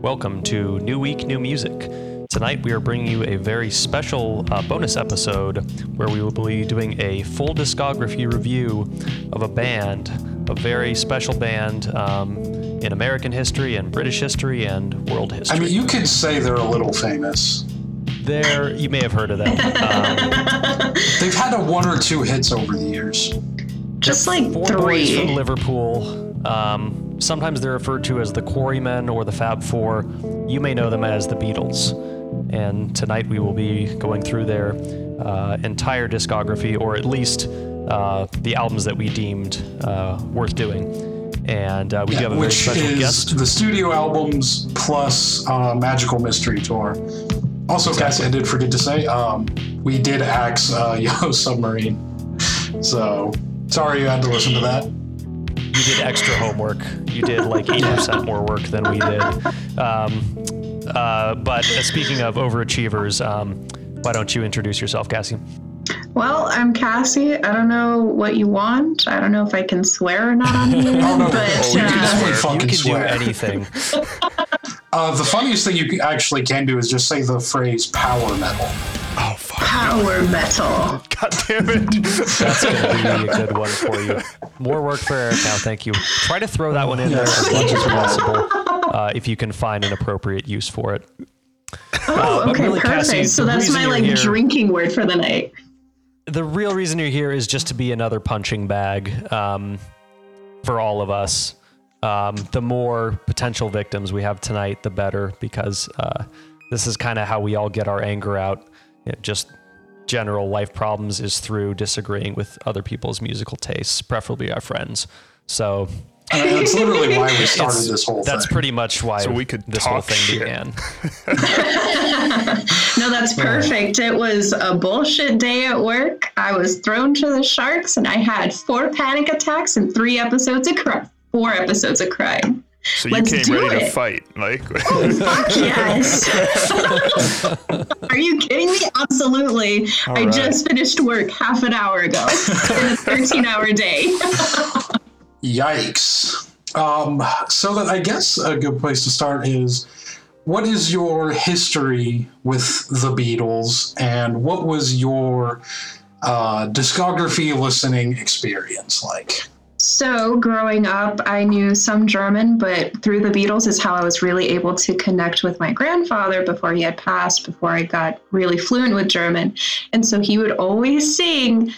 Welcome to New Week, New Music. Tonight we are bringing you a very special uh, bonus episode where we will be doing a full discography review of a band, a very special band um, in American history and British history and world history. I mean, you could say they're a little famous. there, you may have heard of them. Um, They've had a one or two hits over the years. Just like four boys from. Liverpool. Um, sometimes they're referred to as the Quarrymen or the Fab Four. You may know them as the Beatles. And tonight we will be going through their uh, entire discography, or at least uh, the albums that we deemed uh, worth doing. And uh, we do have a very special guest. the studio albums plus uh, Magical Mystery Tour. Also, Cassie, I did forget to say, um, we did axe uh, Yellow Submarine. So, sorry you had to listen to that. You did extra homework. You did like 80% more work than we did. Um, uh, but uh, speaking of overachievers, um, why don't you introduce yourself, Cassie? Well, I'm Cassie. I don't know what you want. I don't know if I can swear or not on here, Oh, no. but Oh, you can uh, swear. you can swear. do anything. Uh, the funniest thing you actually can do is just say the phrase power metal. Fuck! power metal. God damn it! That's going to be a good one for you. More work for Eric now. Thank you. Try to throw that one in there as much as possible uh, if you can find an appropriate use for it. Oh, but okay, really, perfect. Cassie, so that's my like here- drinking word for the night. The real reason you're here is just to be another punching bag um, for all of us. Um, the more potential victims we have tonight, the better, because uh, this is kind of how we all get our anger out. You know, just general life problems is through disagreeing with other people's musical tastes, preferably our friends. So I mean, that's literally why we started it's- this whole that's thing. pretty much why So we could this whole thing shit. began. No, that's perfect. It was a bullshit day at work. I was thrown to the sharks, and I had four panic attacks and three episodes of crime. Four episodes of crime. So you Let's came do ready to fight, like. Fuck yes. Are you kidding me? Absolutely. I right. just finished work half an hour ago in a 13 hour day. Yikes. Um, so that I guess a good place to start is what is your history with the Beatles and what was your uh, discography listening experience like? So, growing up, I knew some German, but through the Beatles is how I was really able to connect with my grandfather before he had passed, before I got really fluent with German. And so he would always sing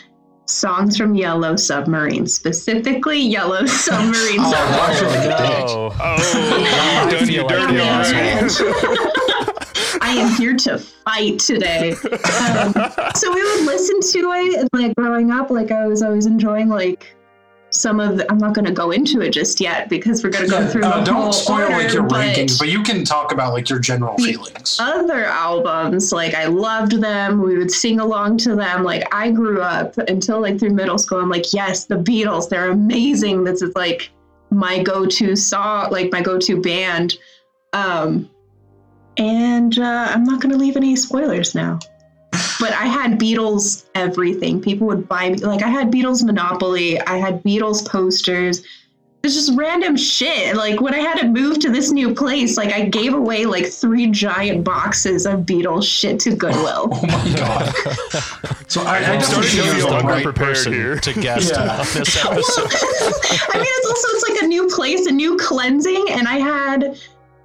songs from Yellow Submarine, specifically Yellow Submarine Oh, songs. I like. No. Oh, I you done you dirty already. I am here to fight today. Um, so we would listen to it, and like growing up, like I was always enjoying like some of. The, I'm not going to go into it just yet because we're going to go through Uh, don't spoil order, like your but rankings, but you can talk about like your general feelings. Other albums, like I loved them. We would sing along to them. Like I grew up until like through middle school. I'm like, yes, the Beatles, they're amazing. This is like my go-to song, like my go-to band. Um, and uh, I'm not going to leave any spoilers now. But I had Beatles everything. People would buy me like I had Beatles Monopoly. I had Beatles posters. It's just random shit. Like when I had to move to this new place, like I gave away like three giant boxes of Beatles shit to Goodwill. Oh my god. So I, I I'm definitely starting to feel feel the the right right person here. to guest Yeah. on this episode. I mean, it's also it's like a new place, a new cleansing, and I had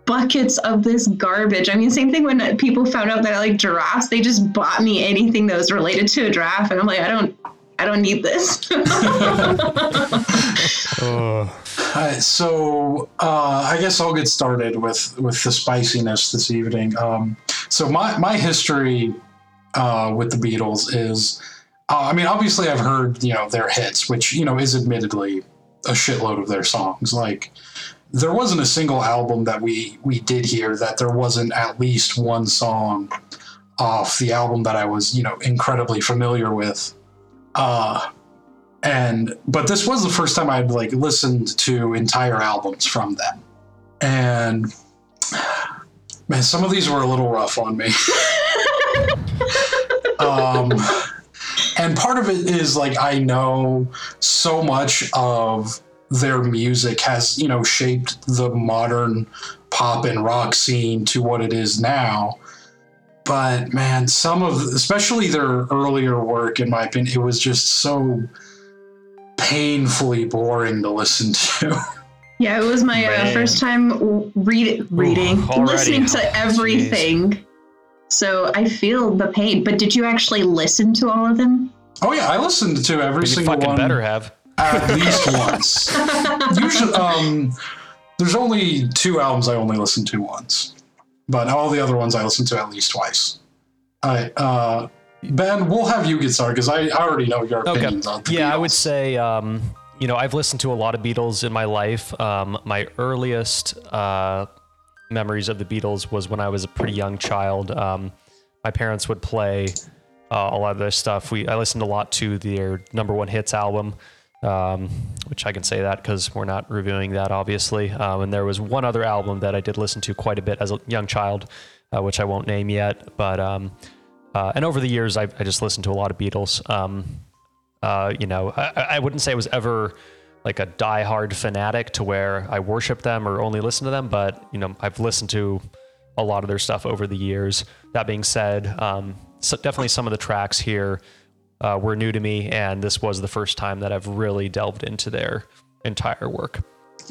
buckets of this garbage. I mean, same thing when people found out that I like giraffes, they just bought me anything that was related to a giraffe, and I'm like, I don't, I don't need this. Oh, Uh, so uh, I guess I'll get started with with the spiciness this evening. Um, so my my history uh, with the Beatles is, uh, I mean, obviously I've heard you know their hits, which you know is admittedly a shitload of their songs. Like there wasn't a single album that we we did here that there wasn't at least one song off the album that I was you know incredibly familiar with. Uh, and but this was the first time I'd like listened to entire albums from them, and man, some of these were a little rough on me. um, and part of it is like I know so much of their music has you know shaped the modern pop and rock scene to what it is now but man some of especially their earlier work in my opinion it was just so painfully boring to listen to Yeah, it was my uh, first time read- reading, already. listening Oh, to everything. So I feel the pain. But did you actually listen to all of them? oh yeah i listened to every You single fucking one better have. At least once usually um there's only two albums i only listen to once but all the other ones i listen to at least twice all right uh ben we'll have you get started because I, I already know your Okay. opinions on the Yeah, I would say, um, you know, I've listened to a lot of Beatles in my life. Um, my earliest uh, memories of the Beatles was when I was a pretty young child. Um, my parents would play uh, a lot of their stuff. We I listened a lot to their number one hits album, um, which I can say that because we're not reviewing that, obviously. Um, and there was one other album that I did listen to quite a bit as a young child, uh, which I won't name yet. But um, uh, and over the years, I've, I just listened to a lot of Beatles. Um, uh, you know, I, I wouldn't say I was ever like a diehard fanatic to where I worship them or only listen to them, but you know, I've listened to a lot of their stuff over the years. That being said, um, so definitely some of the tracks here uh, were new to me, and this was the first time that I've really delved into their entire work.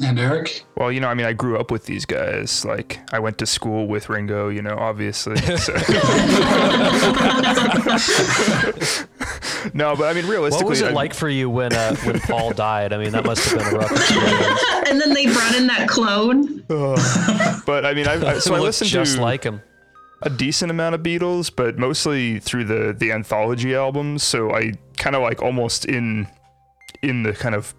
and eric Well, you know, I mean, I grew up with these guys. Like, I went to school with Ringo, you know, obviously. So. no, but I mean, realistically, What was it I- like for you when uh, when Paul died? I mean, that must have been a rough experience. and then they brought in that clone. But I mean, I, I so I listened just to like him. A decent amount of Beatles, but mostly through the the anthology albums. So I kind of like almost in in the kind of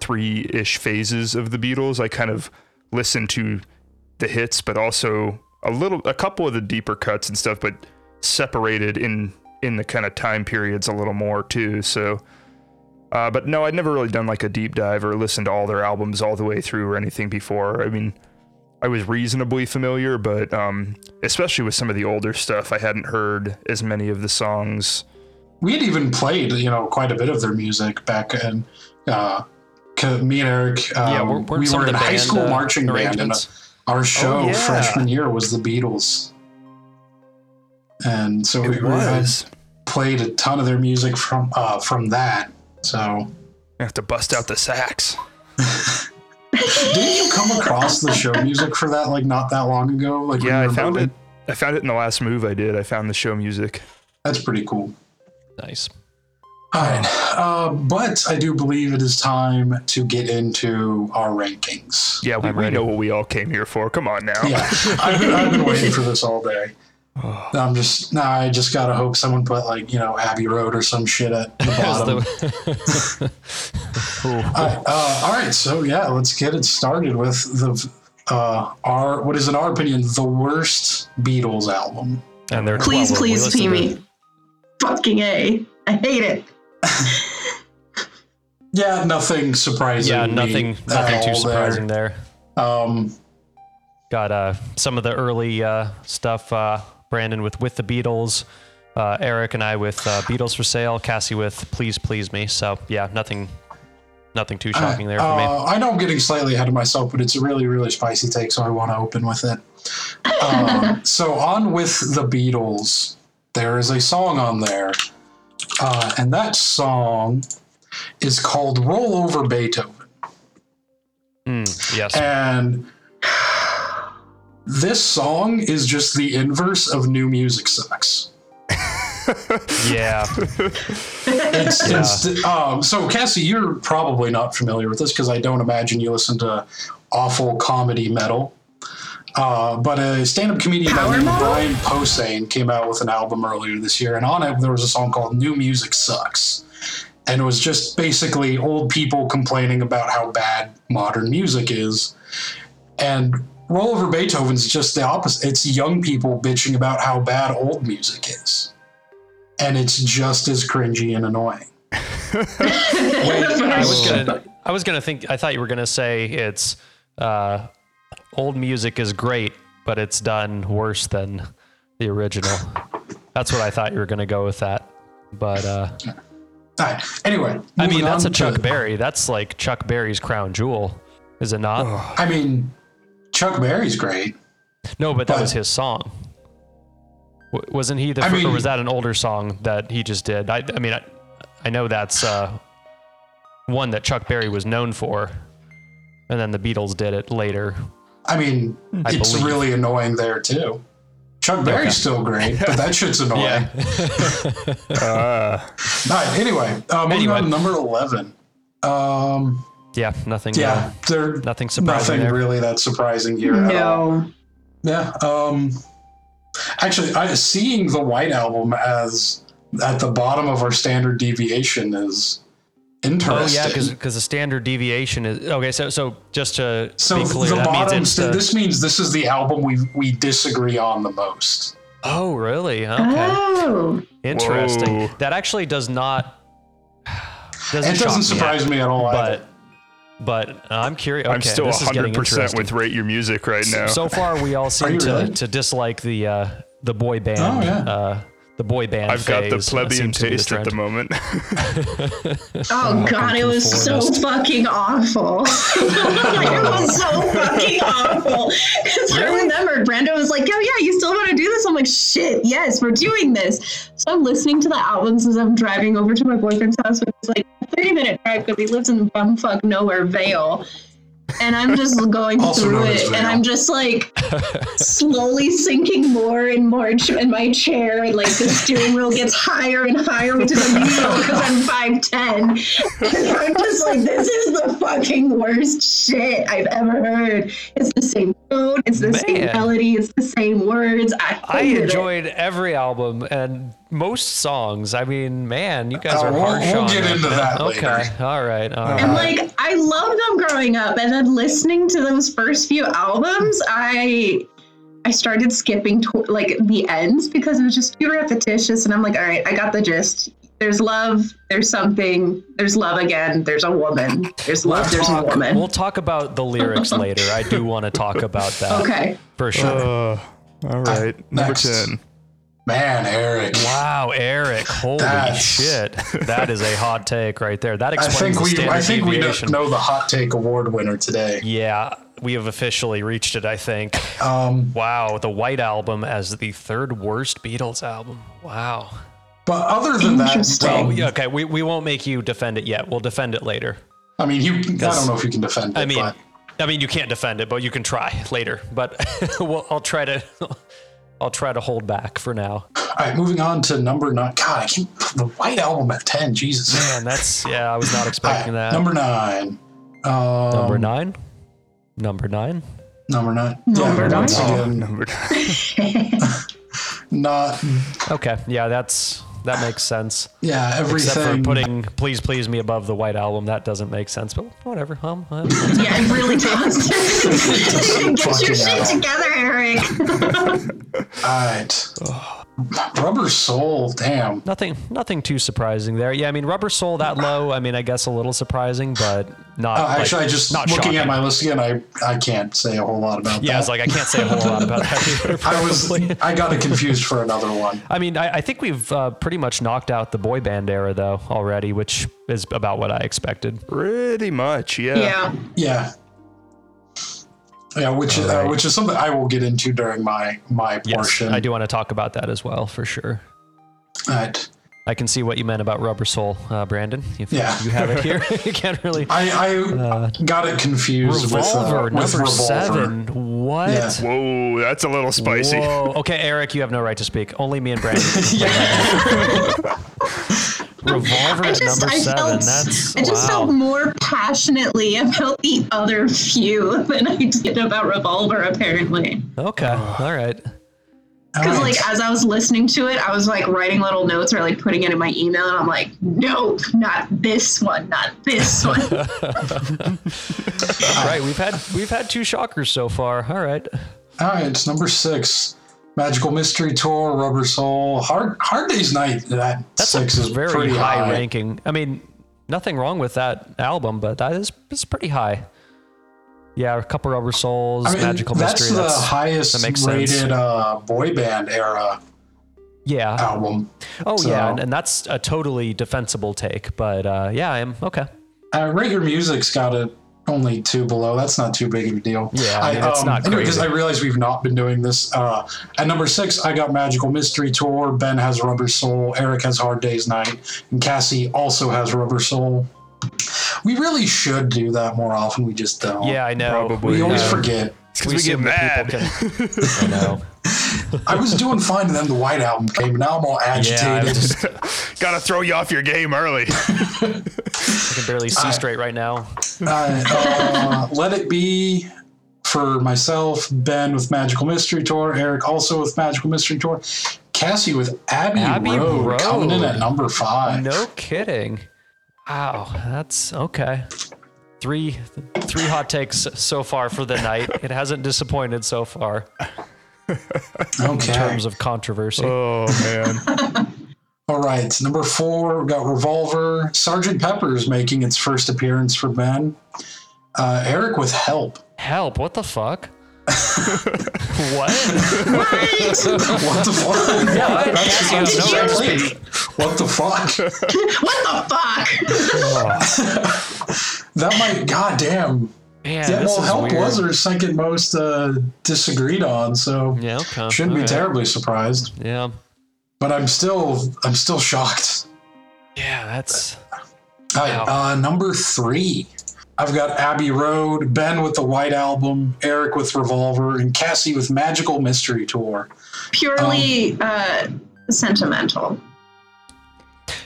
three ish phases of the Beatles. I kind of listened to the hits, but also a little, a couple of the deeper cuts and stuff, but separated in in the kind of time periods a little more too. So. Uh, but no, I'd never really done like a deep dive or listened to all their albums all the way through or anything before. I mean, I was reasonably familiar, but um, especially with some of the older stuff, I hadn't heard as many of the songs. we had even played you know quite a bit of their music back in uh 'cause me and eric um, Yeah, weren't- weren't we were in high band, school uh, marching band and our show Oh, yeah. freshman year was the beatles and so we, It we was. played a ton of their music from uh from that so I have to bust out the sax. Didn't you come across the show music for that like not that long ago? Like Yeah, I found moving? it. I found it in the last move I did. I found the show music. That's pretty cool. Nice. All right, uh, but I do believe it is time to get into our rankings. Yeah, we, we know what we all came here for. Come on now. Yeah, I've been, I've been waiting for this all day. I'm just, nah, I just gotta hope someone put like you know Abbey Road or some shit at the bottom. the- Ooh. All right, uh, all right, so yeah, let's get it started with the uh, our what is in our opinion the worst Beatles album. and they're Please, 12 of them. Please, listened to- Pee Fucking A. I hate it. Yeah, nothing surprising. Yeah, nothing, at nothing too surprising there. there. Um, Got uh, some of the early uh, stuff. Uh, Brandon with with the Beatles, uh, Eric and I with uh, Beatles for sale. Cassie with Please Please Me. So yeah, nothing, nothing too shocking there for me. Uh, I know I'm getting slightly ahead of myself, but it's a really, really spicy take, so I want to open with it. Um, so, on with the Beatles, there is a song on there, uh, and that song is called Roll Over Beethoven. Mm, yes. And this song is just the inverse of New Music Sucks. yeah. It's, Yeah. it's um, so Cassie, you're probably not familiar with this because I don't imagine you listen to awful comedy metal. Uh, but a stand-up comedian by the Power name metal? Brian Posehn came out with an album earlier this year, and on it there was a song called "New Music Sucks," and it was just basically old people complaining about how bad modern music is. And "Roll Over Beethoven's just the opposite. It's young people bitching about how bad old music is, and it's just as cringy and annoying. Wait, I was gonna. I was gonna think. I thought you were gonna say it's uh, old music is great, but it's done worse than the original. That's what I thought you were gonna go with that. But uh, All right. Anyway, I mean, that's a Chuck to- Berry. That's like Chuck Berry's crown jewel, is it not? I mean, Chuck Berry's great. no, but that but- was his song. W- wasn't he the? I fir- or mean- was that an older song that he just did? I, I mean, I, I know that's uh, one that Chuck Berry was known for, and then the Beatles did it later. I mean, I it's believe. really annoying there too. Chuck Berry's still great, but that shit's annoying. Uh, All right. Anyway, uh, moving Anyway. on to number eleven. Um, Yeah, nothing. yeah, uh, there nothing surprising nothing there. really that surprising here at all. No. Yeah. Um, actually, I, seeing the White Album as at the bottom of our standard deviation is Oh interesting. yeah, because the standard deviation is okay. So so just to so be clear, the that means bottom. it's the, this means this is the album we we disagree on the most. oh really okay Oh. interesting. Whoa. That actually does not doesn't It doesn't me, surprise me at all. either. But but I'm curious. Okay, I'm still this 100% interesting. with rate your music right now. So far, we all seem to, really? to dislike the uh, the boy band. Oh, yeah. uh, the boy band. I've got the plebeian seems to be taste at the moment. Oh god, it was so fucking awful. like, it was so fucking awful. Because I remember Brando was like, "Yo, yeah, you still want to do this?" I'm like, "Shit, yes, we're doing this." So I'm listening to the albums as I'm driving over to my boyfriend's house, which is like a 30 minute drive because he lives in bumfuck nowhere Vale. And I'm just going through it, and I'm just like slowly sinking more and more in my chair, and like the steering wheel gets higher and higher into the music because I'm five ten. I'm just like, this is the fucking worst shit I've ever heard. It's the same tone, it's the same melody, it's the same words. I, I hated it. enjoyed every album and most songs. I mean, man, you guys Uh, are we'll- harsh we'll on get into that Okay, later. all right, all right. And like I loved them growing up, and then listening to those first few albums, I I started skipping to, like the ends because it was just too repetitious. And I'm like, all right, I got the gist. There's love. There's something. There's love again. There's a woman. There's love. there's talk, a woman. We'll talk about the lyrics later. I do want to talk about that. okay. For sure. Uh, all right, number next. 10. Man, Eric. wow, Eric. Holy That's- shit. That is a hot take right there. That I explains think the we standard I think we deviation. know the hot take award winner today. Yeah, we have officially reached it, I think. Um, Wow, the White Album as the third worst Beatles album. Wow. but other than that, Interesting. um, Oh, okay, we, we won't make you defend it yet. We'll defend it later. I mean, you. I don't know if you can defend it. I mean, but I mean, you can't defend it, but you can try later. But we'll, I'll try to, I'll try to hold back for now. all right, moving on to number nine. God, I keep the White Album at ten. Jesus. Man, that's yeah, I was not expecting right, that. Number nine. Um, Number nine. Number nine. Number nine. Number yeah, nine. once Oh, number nine. not. Okay, yeah, that's that makes sense. Yeah, Except for everything. putting "Please Please Me" above the White Album, that doesn't make sense. But whatever. Um, uh, Yeah, it really does. Get your shit together, Eric. All right. Rubber Soul. Damn. nothing, nothing too surprising there. Yeah, I mean, Rubber Soul that low. I mean, I guess a little surprising, but not. Uh, like, actually, I just not looking at my list again. I I can't say a whole lot about Yeah, that. it's like I can't say a whole lot about that either. I was. probably. I got it confused for another one. I mean, I, I think we've uh, pretty much knocked out the boy band era though already, which is about what I expected. Pretty much, yeah. Yeah. Yeah. Yeah, which uh, right. which is something I will get into during my my Yes, portion. I do want to talk about that as well for sure. All right. I can see what you meant about Rubber Soul, uh, Brandon. If Yeah. you have it here, you can't really. I, I got it confused Revolver with, uh, with number Revolver. seven. What? Yeah. Whoa, that's a little spicy. Whoa. Okay, Eric, you have no right to speak. Only me and Brandon. Revolver I at just, number I seven. felt, That's I just wow. felt more passionately about the other few than I did about Revolver, apparently. Okay. All right. Because right. like as I was listening to it, I was like writing little notes or like putting it in my email, and I'm like, nope, not this one, not this one. All right. We've had we've had two shockers so far. All right. All right, it's number six. Magical Mystery Tour, Rubber Soul, Hard Hard Day's Night. That That's six a is very high, high. ranking. I mean, nothing wrong with that album, but that is it's pretty high. Yeah, a couple Rubber Souls, I mean, Magical that's Mystery. the That's the highest that makes rated uh, boy band era Yeah. album. Oh So- yeah, and, and that's a totally defensible take. But uh, yeah, I am okay. Uh, regular music's got it only two below. That's not too big of a deal. Yeah, I mean, it's not anyway, because crazy. I realize we've not been doing this. Uh, at number six, I got Magical Mystery Tour. Ben has Rubber Soul. Eric has Hard Day's Night, and Cassie also has Rubber Soul. We really should do that more often. We just don't. Yeah, I know. Probably. we always uh, forget. because we, get mad. can- I know. I was doing fine, and then the White Album came. and Now I'm all Yeah, I agitated. just Gotta throw you off your game early. I can barely see straight right now. Uh, uh, Let It Be for myself, Ben with Magical Mystery Tour, Eric also with Magical Mystery Tour, Cassie with Abbey, Abbey Road, Road. coming in at number five. No kidding. Wow, that's okay. Three three hot takes so far for the night. It hasn't disappointed so far in terms of controversy. oh man. All right. Number four, we got Revolver. Sergeant Pepper's making its first appearance for Ben. Uh, Eric with Help. Help! What the fuck? what? What the fuck? Yeah, I- That's- Cassie has that's no exactly- What the fuck? What the fuck? that might, goddamn. Man, Yeah, this well, Help weird. was our second most uh, disagreed on, so Yeah, okay. shouldn't be alright. terribly surprised. Yeah, But I'm still, I'm still shocked. yeah, that's All right, Wow. uh, number three. I've got Abbey Road, Ben with the White Album, Eric with Revolver, and Cassie with Magical Mystery Tour. Purely uh, sentimental.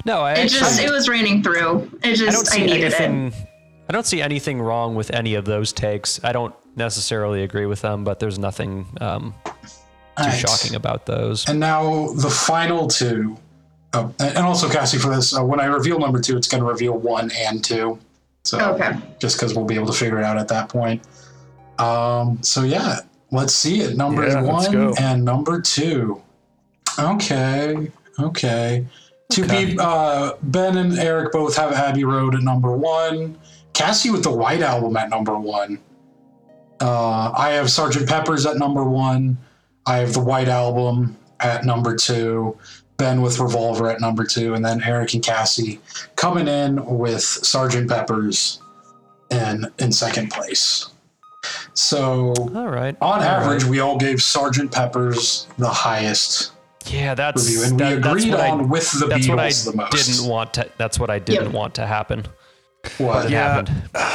no. I It actually, just it was raining through. It I don't just I, see needed it. anything. I don't see anything wrong with any of those takes. I don't necessarily agree with them, but there's nothing um, too All right. shocking about those. And now the final two. Oh, and and also Cassie for this. Uh, when I reveal number two, it's going to reveal one and two. So Okay. just because we'll be able to figure it out at that point. Um, so yeah, let's see it. Number Yeah, one and number two. Okay, okay. Two Okay. peop uh, Ben and Eric both have Abbey Road at number one. Cassie with the White Album at number one. Uh, I have Sergeant Pepper's at number one. I have the White Album at number two. Ben with Revolver at number two, and then Eric and Cassie coming in with Sergeant Pepper's in in second place. So All right. on all average, right. we all gave Sergeant Pepper's the highest yeah, that's review, and we that- that's agreed what I- with the That's what I the most. didn't want to. That's what I didn't want to happen. what? It Yeah. happened.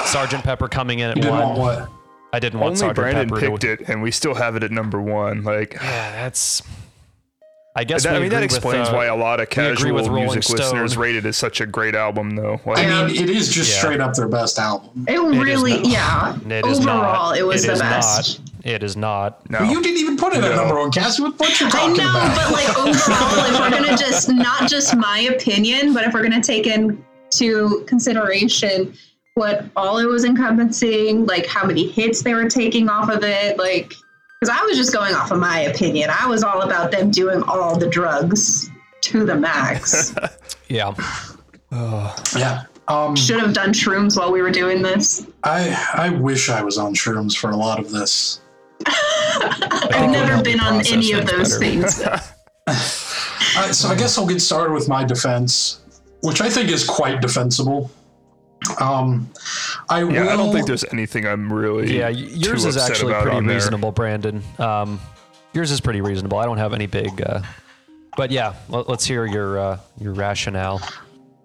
Sergeant Pepper coming in at You didn't one. Want what? I didn't want Only Sergeant Brandon Pepper picked to. it, and we still have it at number one. Like, Yeah, that's. I guess that, we I mean, that agree with, explains uh, why a lot of casual with Rolling music listeners Stone. rate it as such a great album, though. Like, I mean, it is just Yeah. straight up their best album. It is really, not- yeah. It is Overall, not. it was the best. Not. It is not. no. But you didn't even put it at number one, Cassie. What, what you I know, about? but like overall, if we're gonna just not just my opinion, but if we're gonna take into consideration what all it was encompassing, like how many hits they were taking off of it, like because I was just going off of my opinion. I was all about them doing all the drugs to the max. Yeah. yeah. Um, Should have done shrooms while we were doing this. I I wish I was on shrooms for a lot of this. I've never been on any of those things. Uh, so I guess I'll get started with my defense, which I think is quite defensible. Um, I yeah, will, I don't think there's anything I'm really. Yeah, yours too is upset actually pretty on there. reasonable, Brandon. Um, yours is pretty reasonable. I don't have any big, uh, but yeah, let, us hear your uh, your rationale.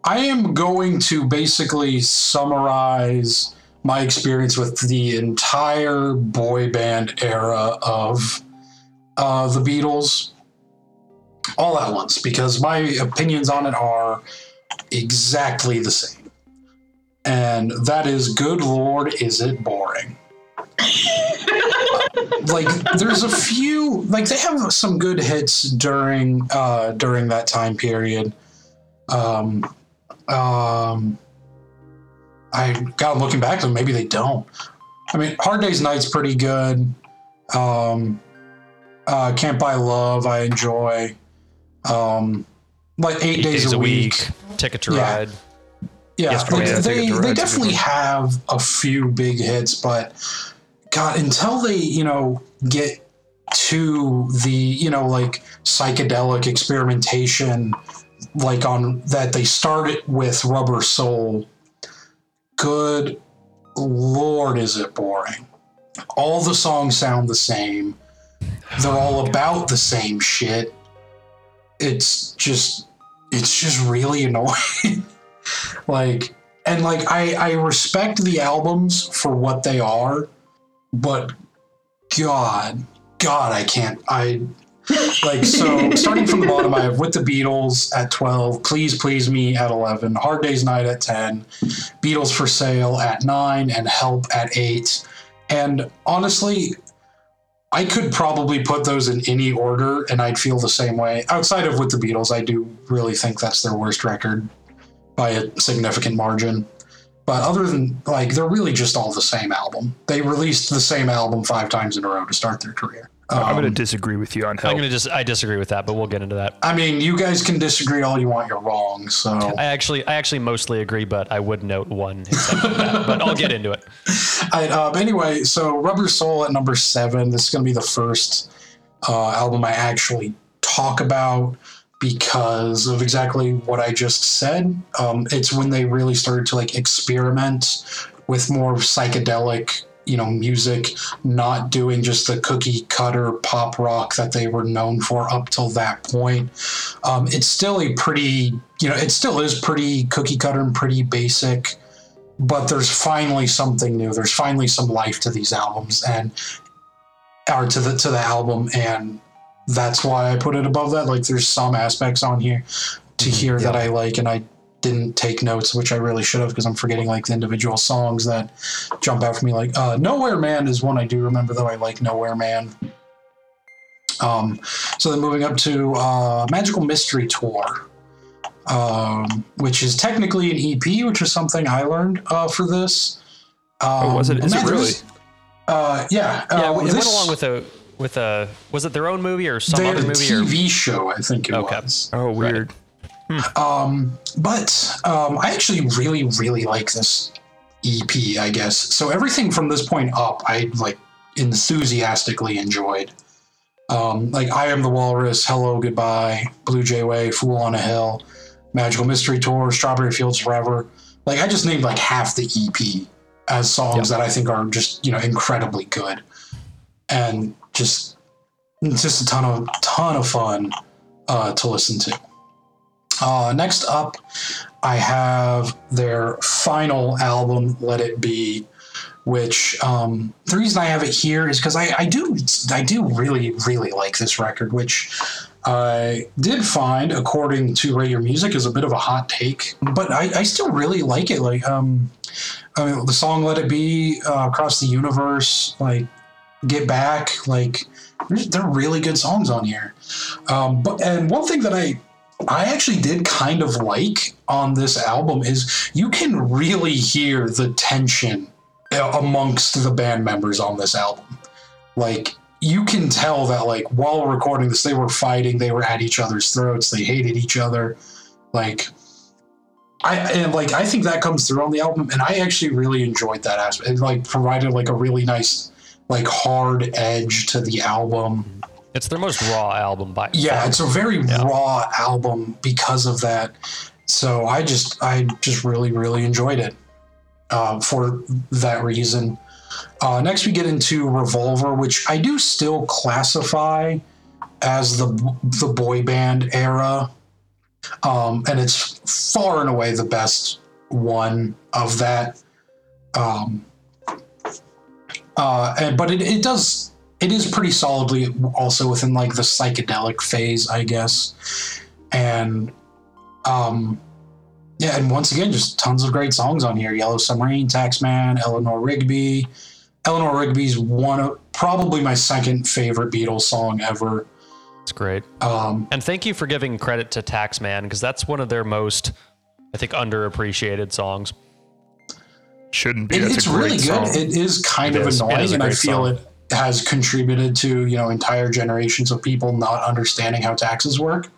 I am going to basically summarize my experience with the entire boy band era of uh, the Beatles all at once because my opinions on it are exactly the same. And that is, good lord, is it boring? like there's a few like they have some good hits during uh during that time period um um, I got looking back to them. Maybe they don't. I mean, Hard Day's Night's pretty good. Um, uh, Can't Buy Love, I enjoy. Um, like Eight, Eight days, a week. Ticket to Yeah. Ride. Yeah, like, they they Ride's a good definitely have a few big hits, but God, until they you know get to the you know like psychedelic experimentation like on that they started with rubber soul good lord is it boring. All the songs sound the same. They're all about the same shit. It's just it's just really annoying like and like i i respect the albums for what they are but god god i can't i like so starting from the bottom i have with the beatles at 12 please please me at 11 hard days night at 10 beatles for sale at 9 and help at 8 and honestly i could probably put those in any order and i'd feel the same way. Outside of with the beatles i do really think that's their worst record by a significant margin but other than like they're really just all the same album they released the same album five times in a row to start their career I'm going to Um, disagree with you on how. I'm gonna just I disagree with that, but we'll get into that. I mean, you guys can disagree all you want. You're wrong. So, I actually I actually mostly agree, but I would note one that. But I'll get into it. I, um, anyway, so Rubber Soul at number seven. This is going to be the first uh, album I actually talk about because of exactly what I just said. Um, it's when they really started to like experiment with more psychedelic, you know, music, not doing just the cookie cutter pop rock that they were known for up till that point. Um, it's still a pretty, you know, it still is pretty cookie cutter and pretty basic but there's finally something new. There's finally some life to these albums and or to the to the album and that's why I put it above that. Like there's some aspects on here to hear that I like and I didn't take notes, which I really should have because I'm forgetting like the individual songs that jump out for me. Like uh, Nowhere Man is one I do remember though. I like Nowhere Man. Um, so then moving up to uh, Magical Mystery Tour um, which is technically an EP, which is something I learned uh, for this. Um, Oh, was it? Is it really? Uh, yeah. Yeah, uh, it went along with a with a was it their own movie or some their other movie or TV show, I think it Okay. was. oh, weird. Um, but um, I actually really, really like this EP. I guess so. Everything from this point up, I like enthusiastically enjoyed. Um, like I am the Walrus, Hello Goodbye, Blue Jay Way, Fool on a Hill, Magical Mystery Tour, Strawberry Fields Forever. Like I just named like half the EP as songs that I think are just you know incredibly good, and just just a ton of ton of fun uh, to listen to. Uh, next up, I have their final album, Let It Be, which um, the reason I have it here is because I, I do I do really really like this record, which I did find, according to Your Music, is a bit of a hot take, but I, I still really like it. Like um, I mean, the song "Let It Be," uh, "Across the Universe," like "Get Back," like they're really good songs on here. Um, but and one thing that I I actually did kind of like on this album is you can really hear the tension uh, amongst the band members on this album. Like you can tell that like while recording this they were fighting, they were at each other's throats, they hated each other. Like I and like I think that comes through on the album and I actually really enjoyed that aspect. It like provided like a really nice like hard edge to the album. it's their most raw album by Yeah, it's a very Yeah. raw album because of that. So I just I just really really enjoyed it uh, for that reason. Uh, next we get into Revolver, which I do still classify as the the boy band era, um, and it's far and away the best one of that. Um, uh, and but it, it does it is pretty solidly also within like the psychedelic phase, I guess. And um yeah, and once again, just tons of great songs on here. Yellow Submarine, Taxman, Eleanor Rigby. Eleanor Rigby's one of probably my second favorite Beatles song ever. It's great. Um, And thank you for giving credit to Taxman because that's one of their most, I think, underappreciated songs. Shouldn't be. it- it's really song. good. It is kind It of is. Annoying, and I feel song. it has contributed to you know entire generations of people not understanding how taxes work.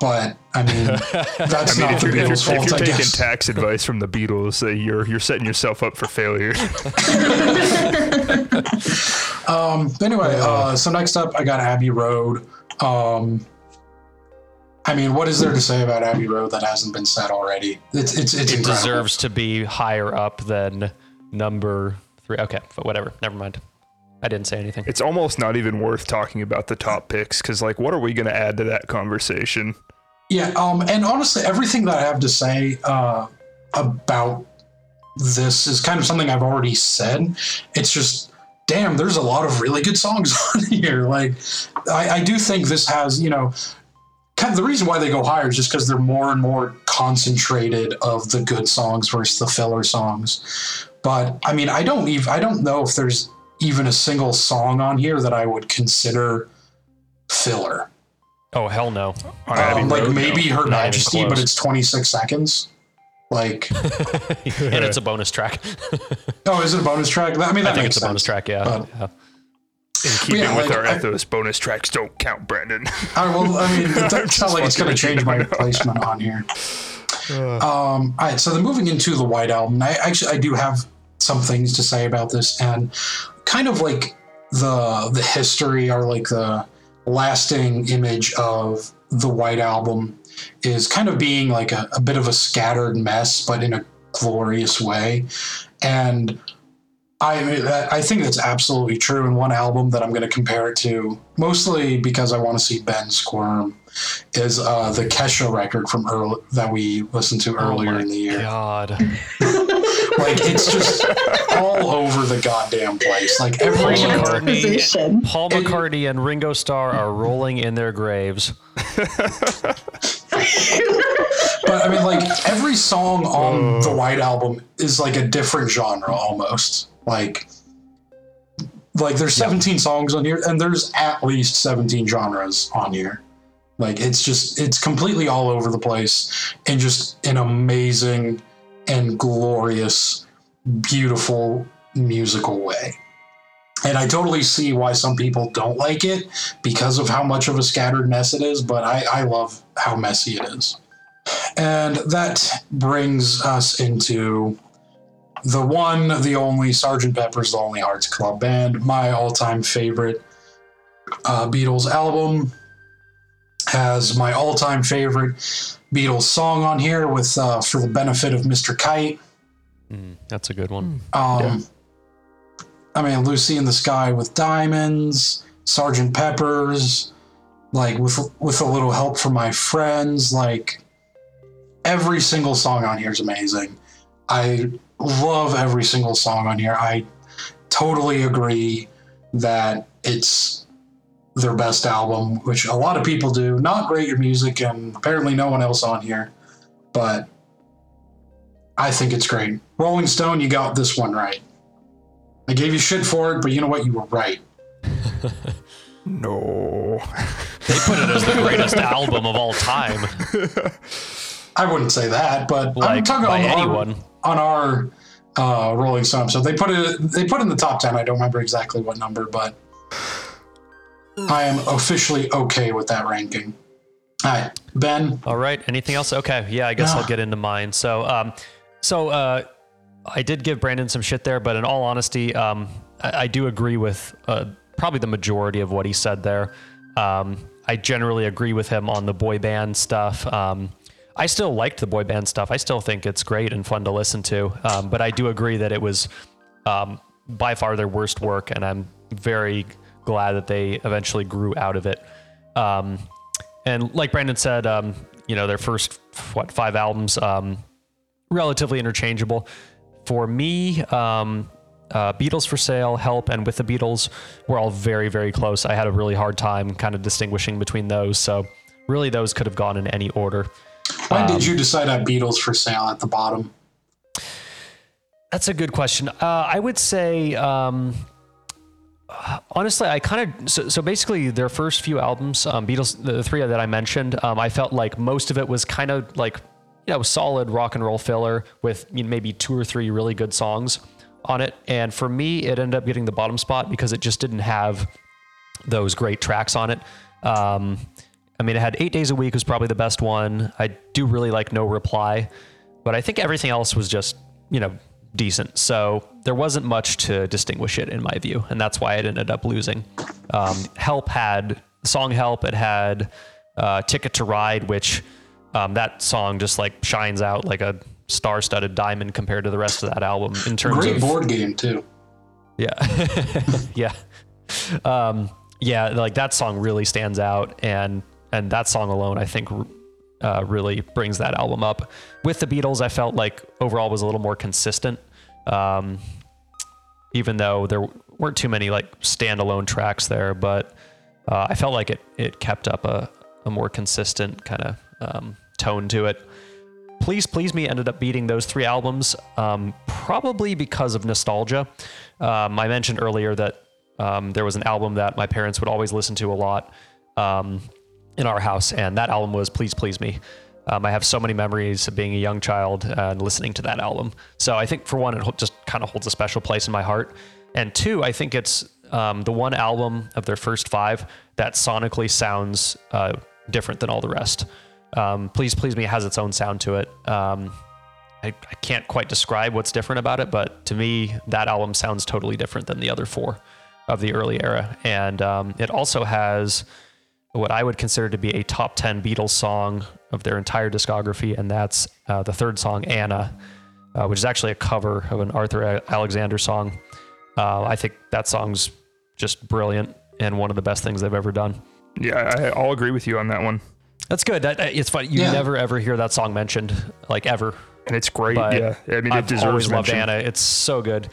but I mean, that's I mean, not if the you're, if Beatles' you're, if fault, you're taking guess. tax advice from the Beatles, uh, you're you're setting yourself up for failure. Um, anyway, uh, so next up, I got Abbey Road. Um, I mean, what is there to say about Abbey Road that hasn't been said already? It's it's it's It incredible. deserves to be higher up than number three. Okay, but whatever. Never mind. I didn't say anything. it's almost not even worth talking about the top picks because, like, what are we going to add to that conversation? Yeah, um, and honestly, everything that I have to say uh, about this is kind of something I've already said. It's just, damn, there's a lot of really good songs on here. Like, I, I do think this has, you know, kind of the reason why they go higher is just because they're more and more concentrated of the good songs versus the filler songs. But I mean, I don't even, I don't know if there's even a single song on here that I would consider filler. Oh hell no! On Abbey Um, like Road, maybe no. Her Not Majesty, but it's 26 seconds. Like, and it's a bonus track. oh, is it a bonus track? I mean, that I think makes it's a bonus track. Yeah. But- yeah. In keeping yeah, with like, our I- ethos, bonus tracks don't count, Brandon. I, well, I mean, it's just not like it's going to change my placement on here. Uh. Um, all right, so then moving into the White Album, I actually I do have some things to say about this, and kind of like the the history or like the lasting image of the White Album is kind of being like a, a bit of a scattered mess, but in a glorious way, and. I I think that's absolutely true. And one album that I'm going to compare it to, mostly because I want to see Ben squirm, is uh, the Kesha record from early, that we listened to earlier oh in the year. God. Like it's just all over the goddamn place. Like every Paul McCartney. Paul It- McCartney and Ringo Starr are rolling in their graves. but I mean, like every song on the White Album is like a different genre almost. Like, like there's 17 songs on here, and there's at least 17 genres on here. Like it's just it's completely all over the place in just an amazing and glorious, beautiful musical way. And I totally see why some people don't like it because of how much of a scattered mess it is, but I, I love how messy it is. And that brings us into the one, the only Sgt. Pepper's the Lonely Hearts Club Band, my all time favorite uh, Beatles album. Has my all time favorite Beatles song on here with uh, For the Benefit of Mr. Kite. Mm, that's a good one. Um, I mean, Lucy in the Sky with Diamonds, Sergeant Pepper's, like with with a little help from my friends. Like every single song on here is amazing. I love every single song on here. I totally agree that it's their best album, which a lot of people do. Not great at music, and apparently no one else on here, but I think it's great. Rolling Stone, you got this one right. I gave you shit for it, but you know what? You were right. No. They put it as the greatest album of all time. I wouldn't say that, but I'm Like talking by on our, anyone. On our uh, Rolling Stone. So they put it they put in the top ten. I don't remember exactly what number, but I am officially okay with that ranking. All right, Ben. All right. Anything else? Okay. Yeah, I guess Yeah. I'll get into mine. So, um, so uh, I did give Brandon some shit there, but in all honesty, um, I, I do agree with uh, probably the majority of what he said there. Um, I generally agree with him on the boy band stuff. Um, I still liked the boy band stuff. I still think it's great and fun to listen to. Um, but I do agree that it was um, by far their worst work, and I'm very glad that they eventually grew out of it. Um, and like Brandon said, um, you know, their first what five albums, um, relatively interchangeable. For me, um, uh, Beatles for Sale, Help, and With the Beatles were all very, very close. I had a really hard time kind of distinguishing between those. So really, those could have gone in any order. Why Um, did you decide on Beatles for sale at the bottom? That's a good question. Uh, I would say, um, honestly, I kind of so, so basically their first few albums, um, Beatles, the three that I mentioned, um, I felt like most of it was kind of like you know solid rock and roll filler with you know, maybe two or three really good songs on it. And for me, it ended up getting the bottom spot because it just didn't have those great tracks on it. Um, I mean, it had eight days a week was probably the best one. I do really like No Reply, but I think everything else was just you know decent. So there wasn't much to distinguish it in my view, and that's why it ended up losing. Um, Help had song Help. It had uh, Ticket to Ride, which um, that song just like shines out like a star-studded diamond compared to the rest of that album in terms Great of board game too. yeah. yeah. Um, yeah, like that song really stands out and and that song alone I think uh, really brings that album up. With the Beatles, I felt like overall was a little more consistent. Um, even though there weren't too many like standalone tracks there, but uh, I felt like it it kept up a, a more consistent kind of um, tone to it. Please Please Me ended up beating those three albums, um, probably because of nostalgia. Um, I mentioned earlier that um, there was an album that my parents would always listen to a lot um, in our house, and that album was Please Please Me. Um, I have so many memories of being a young child and listening to that album. So I think, for one, it just kind of holds a special place in my heart. And two, I think it's um, the one album of their first five that sonically sounds uh, different than all the rest. Um, Please Please Me has its own sound to it. Um, I, I can't quite describe what's different about it, but to me, that album sounds totally different than the other four of the early era. And um, it also has what I would consider to be a top 10 Beatles song of their entire discography, and that's uh, the third song, Anna, uh, which is actually a cover of an Arthur Alexander song. Uh, I think that song's just brilliant and one of the best things they've ever done. Yeah, I, I'll agree with you on that one. That's good. That, it's funny. You Yeah. never ever hear that song mentioned, like ever. And it's great. But yeah, I mean, it I've deserves always loved mention. Anna. It's so good.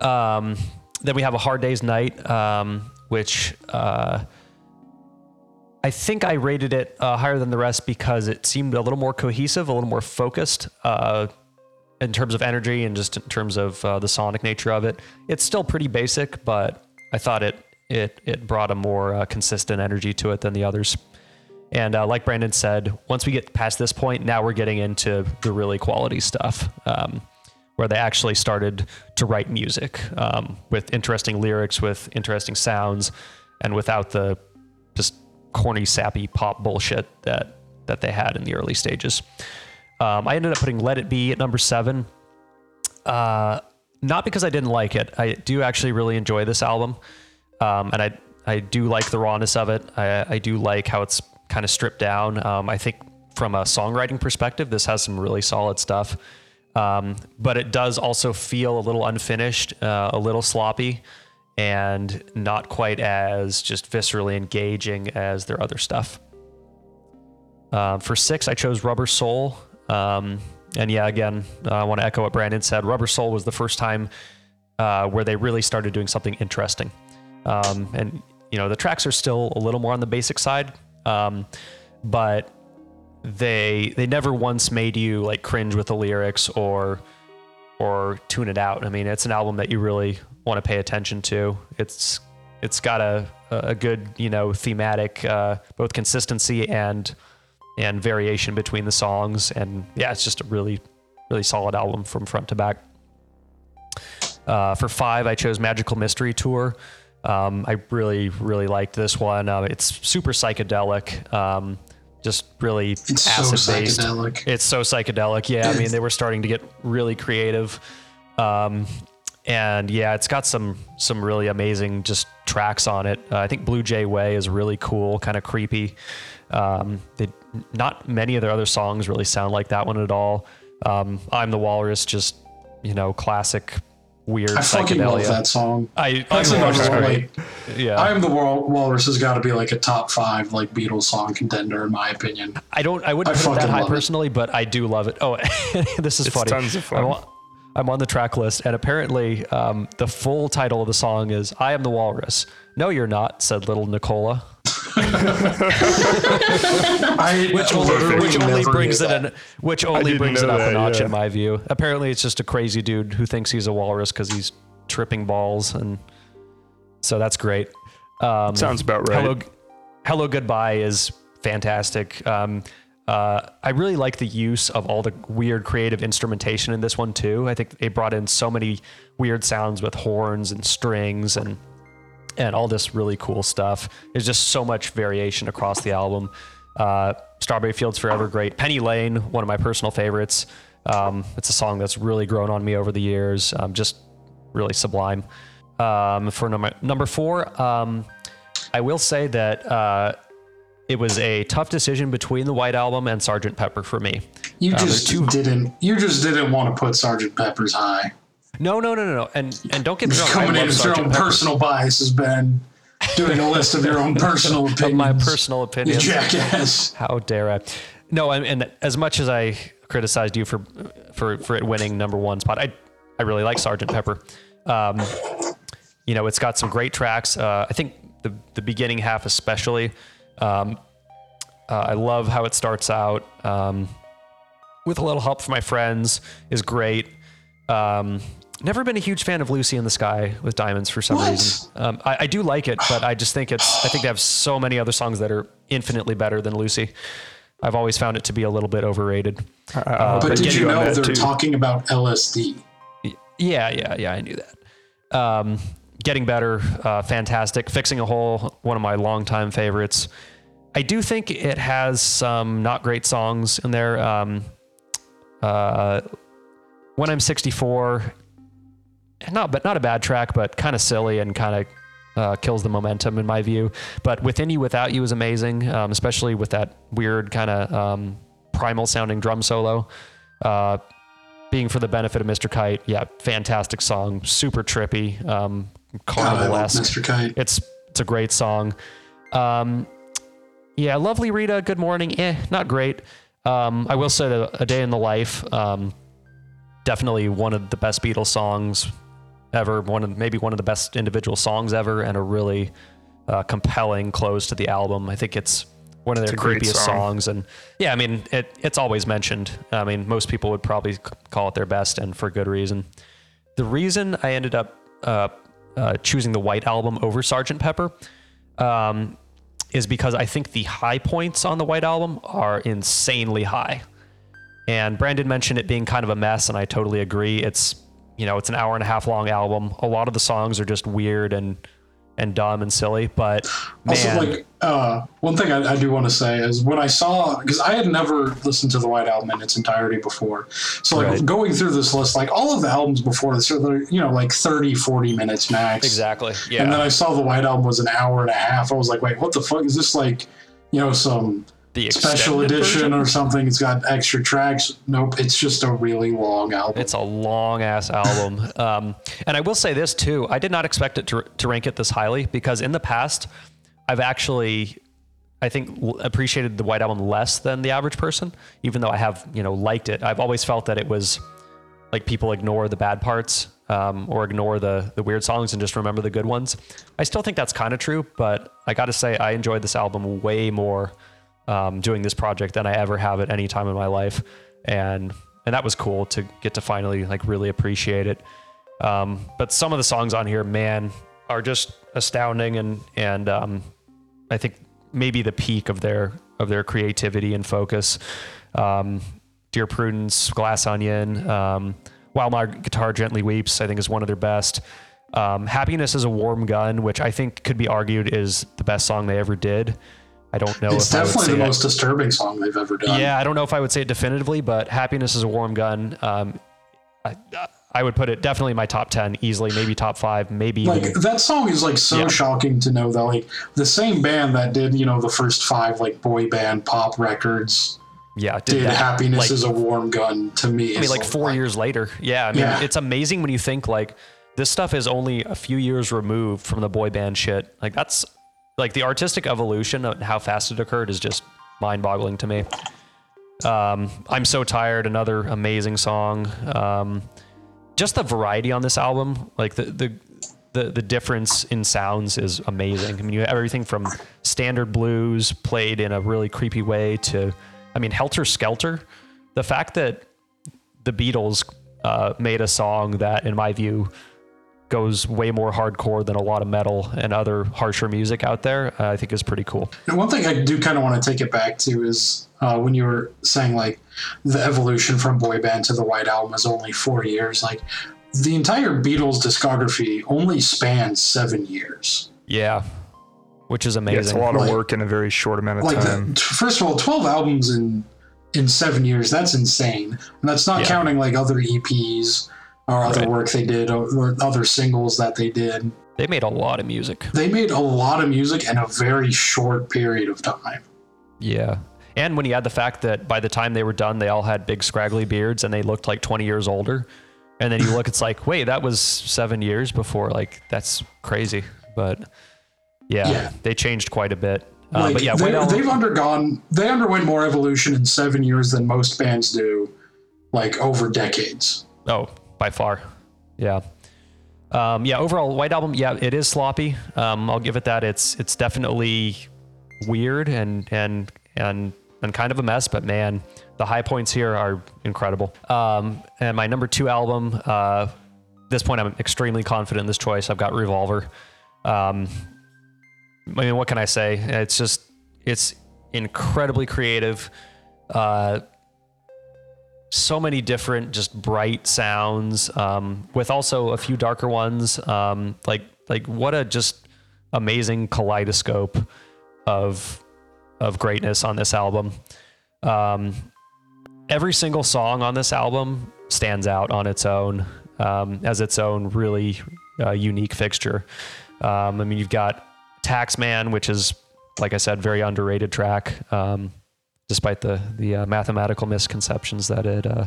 Um, then we have a Hard Day's Night, um, which uh, I think I rated it uh, higher than the rest because it seemed a little more cohesive, a little more focused uh, in terms of energy and just in terms of uh, the sonic nature of it. It's still pretty basic, but I thought it it it brought a more uh, consistent energy to it than the others. And uh, like Brandon said, once we get past this point, now we're getting into the really quality stuff, um, where they actually started to write music um, with interesting lyrics, with interesting sounds, and without the just corny, sappy pop bullshit that that they had in the early stages. Um, I ended up putting "Let It Be" at number seven. Uh, not because I didn't like it. I do actually really enjoy this album, um, and I I do like the rawness of it. I, I do like how it's kind of stripped down. Um, I think from a songwriting perspective, this has some really solid stuff. Um, but it does also feel a little unfinished, uh, a little sloppy, and not quite as just viscerally engaging as their other stuff. Uh, for six, I chose Rubber Soul. Um, and yeah, again, I want to echo what Brandon said. Rubber Soul was the first time uh, where they really started doing something interesting. Um, and you know, the tracks are still a little more on the basic side, um, but they they never once made you like cringe with the lyrics or or tune it out. I mean, it's an album that you really want to pay attention to. It's it's got a a good you know thematic uh, both consistency and and variation between the songs, and yeah, it's just a really really solid album from front to back. Uh, for five, I chose Magical Mystery Tour. Um, I really, really liked this one. Uh, it's super psychedelic, um, just really It's so acid based. It's so psychedelic. Yeah, I mean, they were starting to get really creative. Um, and yeah, it's got some some really amazing just tracks on it. Uh, I think Blue Jay Way is really cool, kind of creepy. Um, they, not many of their other songs really sound like that one at all. Um, I'm the Walrus, just you know, classic weird I fucking love that song. I, That's I another love one. it. Like, yeah. I am the Wal- Walrus has got to be like a top five like Beatles song contender in my opinion. I don't. I wouldn't I put it that high love it. personally, but I do love it. Oh, this is It's funny. tons of fun. I'm on, I'm on the track list, and apparently, um, the full title of the song is "I am the Walrus." No, you're not," said little Nicola, I which only, which only brings it that. in, which only brings it up a notch yeah. in my view. Apparently, it's just a crazy dude who thinks he's a walrus because he's tripping balls, and so that's great. Um, Sounds about right. Hello, Hello Goodbye is fantastic. Um, uh, I really like the use of all the weird creative instrumentation in this one too. I think they brought in so many weird sounds with horns and strings and and all this really cool stuff. There's just so much variation across the album. Uh, Strawberry Fields Forever, great. Penny Lane, one of my personal favorites. Um, it's a song that's really grown on me over the years. Um, just really sublime. Um, for number number four, um, I will say that uh, it was a tough decision between the White Album and Sergeant Pepper for me. You Uh, just two- didn't. You just didn't want to put Sergeant Pepper's high. No, no, no, no, no. And and don't get me wrong, Coming in with your own personal bias has been doing a list of your own personal opinions. my personal You opinions. jackass. How dare I? No, and, and as much as I criticized you for for for it winning number one spot, I I really like Sergeant Pepper. Um, you know, it's got some great tracks. Uh, I think the the beginning half especially. Um, uh, I love how it starts out. Um, with a little help from my friends is great. Um, never been a huge fan of Lucy in the Sky with Diamonds for some What? reason. Um, I, I do like it, but I just think it's. I think they have so many other songs that are infinitely better than Lucy. I've always found it to be a little bit overrated. Uh, But did you know they're too. talking about LSD? Yeah, yeah, yeah. I knew that. Um, getting better, uh, fantastic. Fixing a hole, one of my longtime favorites. I do think it has some not great songs in there. Um, uh, when I'm 64, not but not a bad track, but kind of silly and kind of uh, kills the momentum in my view. But within you, without you is amazing, um, especially with that weird kind of um, primal sounding drum solo. Uh, being for the benefit of Mr. Kite, yeah, fantastic song, super trippy, um, God, I carnival-esque. Mr. Kite. It's it's a great song. Um, yeah, lovely Rita. Good morning. Eh, not great. Um, I will say that a day in the life, um, definitely one of the best Beatles songs ever. One of maybe one of the best individual songs ever, and a really uh, compelling close to the album. I think it's one of their creepiest song. songs, and yeah, I mean it. It's always mentioned. I mean, most people would probably call it their best, and for good reason. The reason I ended up uh, uh, choosing the White Album over Sergeant Pepper um, is because I think the high points on the White Album are insanely high. And Brandon mentioned it being kind of a mess, and I totally agree. It's you know it's an hour and a half long album. A lot of the songs are just weird and and dumb and silly, but Also, like uh, one thing I, I do want to say is when I saw because I had never listened to the White Album in its entirety before, so like Right. going through this list, like all of the albums before this, are you know like 30, 40 minutes max. exactly, yeah. And then I saw the White Album was an hour and a half. I was like, wait, what the fuck is this like? You know, some the special edition version? or something. It's got extra tracks. Nope, it's just a really long album. It's a long ass album. Um, and I will say this too. I did not expect it to, to rank it this highly because in the past, I've actually, I think, appreciated the White Album less than the average person, even though I have, you know, liked it. I've always felt that it was like people ignore the bad parts um, or ignore the, the weird songs and just remember the good ones. I still think that's kind of true, but I got to say, I enjoyed this album way more um, doing this project than I ever have at any time in my life, and and that was cool to get to finally like really appreciate it. Um, but some of the songs on here, man, are just astounding, and and um, I think maybe the peak of their of their creativity and focus. Um, Dear Prudence, Glass Onion, um, While My Guitar Gently Weeps, I think is one of their best. Um, Happiness is a Warm Gun, which I think could be argued is the best song they ever did. I don't know it's if I would definitely the most disturbing song they've ever done. yeah, I don't know if I would say it definitively, but Happiness is a Warm Gun. Um, I, I would put it definitely in my top 10 easily, maybe top five, maybe like even. that song is like so Yeah. shocking to know that like the same band that did you know the first five like boy band pop records Yeah, did, did that, happiness like, is a warm gun to me I mean, like four years later. Yeah, I mean, Yeah. it's amazing when you think like this stuff is only a few years removed from the boy band shit. Like that's like the artistic evolution of how fast it occurred is just mind-boggling to me. Um, I'm so tired. Another amazing song. Um, just the variety on this album, like the the the, the difference in sounds is amazing. I mean, you have everything from standard blues played in a really creepy way to, I mean, Helter Skelter. The fact that the Beatles uh, made a song that, in my view, goes way more hardcore than a lot of metal and other harsher music out there, uh, I think is pretty cool. And one thing I do kind of want to take it back to is uh, when you were saying like the evolution from boy band to the White Album is only four years. Like the entire Beatles discography only spans seven years. Yeah, which is Yeah, it's a amazing. lot of Like- work in a very short amount of like time. the, first of all 12 albums in in seven years that's insane and that's not Yeah. counting like other eps or other Right. work they did or, or other singles that they did they made a lot of music. they made a lot of music in a very short period of time Yeah. And when you add the fact that by the time they were done, they all had big scraggly beards and they looked like 20 years older. And then you look, it's like, wait, that was seven years before. Like, that's crazy. But yeah, Yeah. they changed quite a bit. Uh, like but yeah, they, they've undergone they underwent more evolution in seven years than most bands do like over decades Oh, by far. Yeah. Um, yeah, overall, White Album, yeah, it is sloppy. Um, I'll give it that. It's it's definitely weird and and and and kind of a mess, but man, the high points here are incredible. Um, and my number two album, uh, this point, I'm extremely confident in this choice. I've got Revolver. Um, I mean, what can I say? It's just it's incredibly creative. Uh, so many different just bright sounds um, with also a few darker ones. Um, like like what a just amazing kaleidoscope of of greatness on this album. Um, every single song on this album stands out on its own um, as its own really uh, unique fixture. Um, i mean you've got taxman which is like i said very underrated track. Um, despite the the uh, mathematical misconceptions that it uh,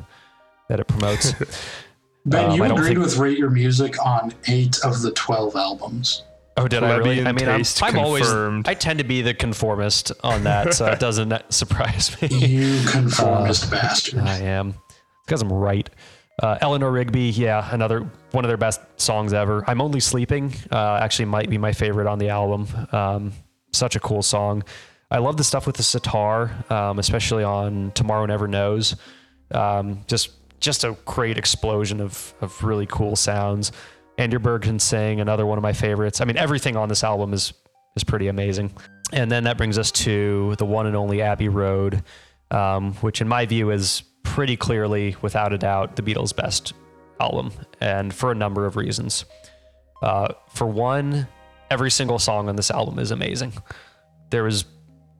that it promotes. ben Um, you I agreed think- with rate your music on eight of the 12 albums oh, did I really? I mean, I'm, I'm always. I tend to be the conformist on that, so it doesn't surprise me. you conformist Uh, bastard I am because I'm right. Uh, Eleanor Rigby, yeah, another one of their best songs ever. I'm only sleeping. Uh, actually, might be my favorite on the album. Um, such a cool song. I love the stuff with the sitar, um, especially on Tomorrow Never Knows. Um, just just a great explosion of of really cool sounds. And Your Bird can sing, another one of my favorites. I mean, everything on this album is is pretty amazing. And then that brings us to the one and only Abbey Road, um, which in my view is pretty clearly, without a doubt, the Beatles' best album, and for a number of reasons. Uh, for one, every single song on this album is amazing. There is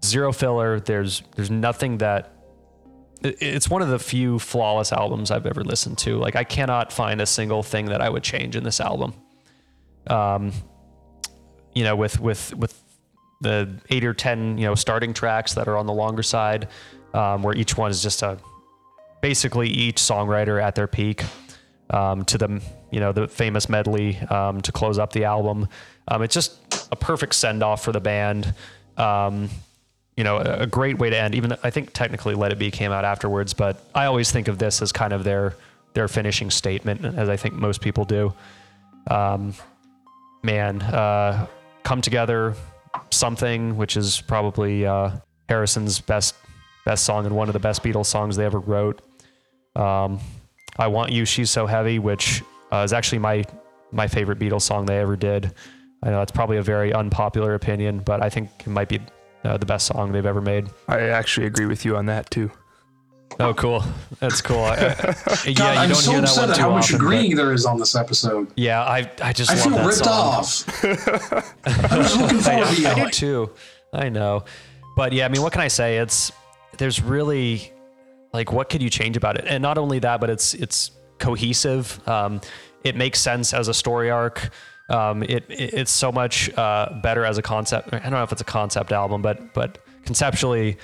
zero filler. There's there's nothing that. It's one of the few flawless albums I've ever listened to. Like I cannot find a single thing that I would change in this album. Um, you know, with with with the eight or ten you know starting tracks that are on the longer side, um, where each one is just a basically each songwriter at their peak. Um, to the you know the famous medley um, to close up the album. Um, it's just a perfect send off for the band. You know, a, great way to end. Even I think technically "Let It Be" came out afterwards, but I always think of this as kind of their their finishing statement, as I think most people do. Um, man, uh, come together, something, which is probably uh, Harrison's best best song and one of the best Beatles songs they ever wrote. Um, I want you, she's so heavy, which uh, is actually my my favorite Beatles song they ever did. I know that's probably a very unpopular opinion, but I think it might be uh, the best song they've ever made. I actually agree with you on that too. Oh, cool. That's cool. I, I- yeah, God, you I'm don't so hear that upset one at how much often. agreeing there is on this episode. Yeah, I I just I love feel that ripped song. off. I was looking forward to I, I do too. I know, but yeah, I mean, what can I say? It's there's really like what could you change about it? And not only that, but it's it's cohesive. Um, it makes sense as a story arc. Um, it, it it's so much uh, better as a concept. I don't know if it's a concept album, but but conceptually,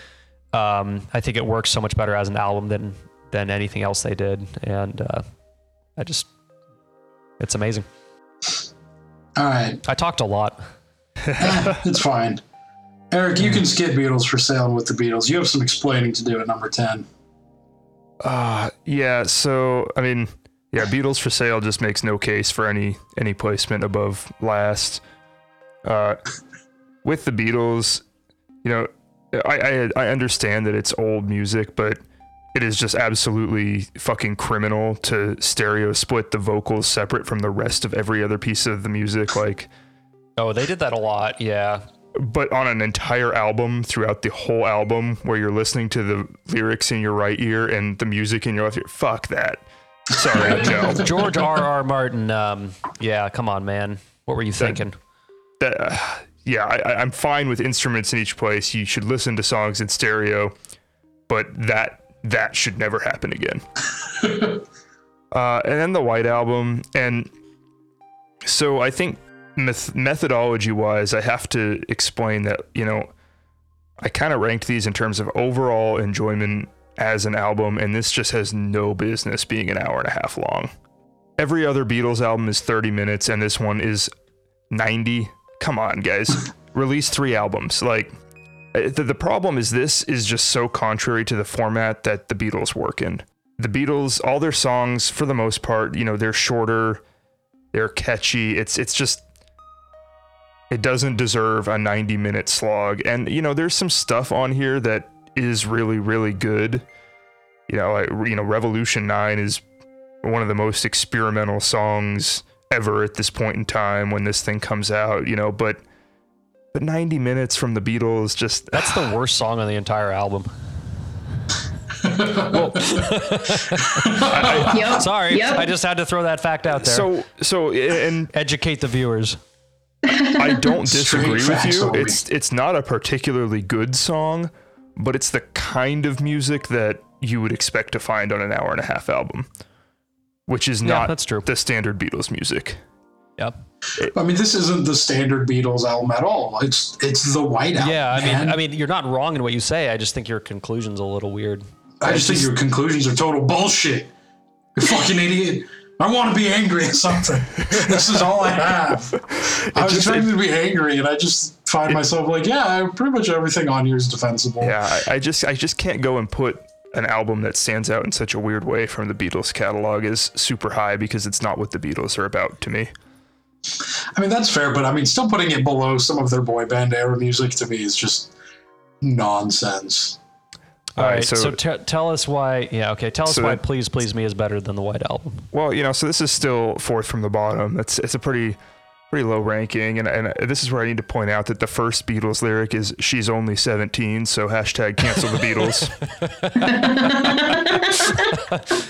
um, I think it works so much better as an album than than anything else they did. And uh, I just it's amazing. All right, I talked a lot. it's fine. Eric, you can skip Beatles for sailing with the Beatles. You have some explaining to do at number 10. Uh yeah, so I mean, yeah, Beatles for sale just makes no case for any any placement above last. Uh with the Beatles, you know, I I, I understand that it's old music, but it is just absolutely fucking criminal to stereo split the vocals separate from the rest of every other piece of the music like Oh, they did that a lot. Yeah. but on an entire album throughout the whole album where you're listening to the lyrics in your right ear and the music in your left ear fuck that sorry no George R. R. Martin. Um, yeah, come on, man. What were you thinking? that uh, yeah, I, I- I'm fine with instruments in each place. You should listen to songs in stereo, but that that should never happen again. uh, and then the White Album, and so I think meth- methodology wise, I have to explain that you know I kind of ranked these in terms of overall enjoyment as an album, and this just has no business being an hour and a half long. Every other Beatles album is 30 minutes, and this one is 90. Come on, guys. Release three albums. Like, uh, the, the problem is this is just so contrary to the format that the Beatles work in. The Beatles, all their songs, for the most part, you know, they're shorter, they're catchy. It's it's just it doesn't deserve a 90 minute slog. And you know, there's some stuff on here that is really really good. You know, like, you know, Revolution 9 is one of the most experimental songs ever at this point in time when this thing comes out, you know, but but 90 minutes from the Beatles just That's the worst song on the entire album. Yep. Sorry, Yep. I just had to throw that fact out there. so so and educate the viewers. I don't disagree with you. It's it's not a particularly good song, but it's the kind of music that you would expect to find on an hour and a half album, which is Yeah, not that's true. the standard Beatles music. Yep. I mean, this isn't the standard Beatles album at all. It's it's the White Album. Yeah, I mean, man. I mean, you're not wrong in what you say. I just think your conclusion's a little weird. I just think your conclusions are total bullshit. You fucking idiot. I want to be angry at something. this is all I have. I was just- trying to be angry, and I just find myself like, yeah, pretty much everything on here is defensible. Yeah, I, I just I just can't go and put an album that stands out in such a weird way from the Beatles catalog as super high because it's not what the Beatles are about to me. I mean, that's fair, but I mean, still putting it below some of their boy band era music to me is just nonsense. All All right, right, so, so- te- tell us why. Yeah, okay. Tell us So why that- "Please Please Me" is better than the White Album. Well, you know, so this is still fourth from the bottom. It's it's a pretty pretty low ranking, and and this is where I need to point out that the first Beatles lyric is "She's only 17," so hashtag cancel the Beatles.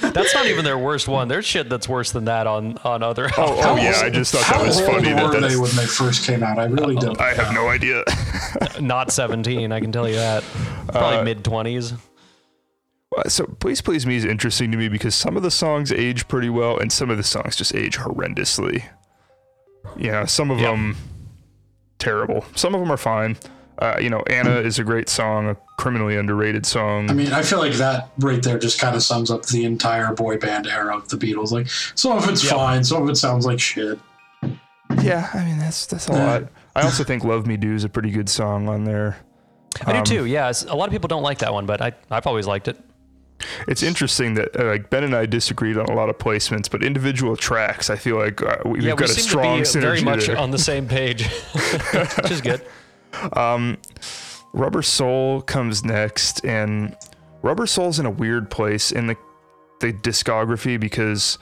That's not even their worst one. There's shit that's worse than that on on other. Oh, oh yeah, I just thought How that was old funny. That were that's, they when they first came out? I really don't. I have no idea. not 17. I can tell you that. Probably uh, mid 20s. Uh, so please please me is interesting to me because some of the songs age pretty well and some of the songs just age horrendously you know some of Yep. them terrible some of them are fine uh, you know anna is a great song a criminally underrated song I mean, I feel like that right there just kind of sums up the entire boy band era of the Beatles. Like, some of it's Yep. fine, some of it sounds like shit. yeah i mean that's that's a lot i also think love me do is a pretty good song on there I Um, do too. Yeah, a lot of people don't like that one, but I I've always liked it. It's interesting that uh, like ben and i disagreed on a lot of placements but individual tracks i feel like uh, we've yeah, got we a strong to be very much there. on the same page, which is good. Rubber Soul comes next, and Rubber Soul's in a weird place in the the discography because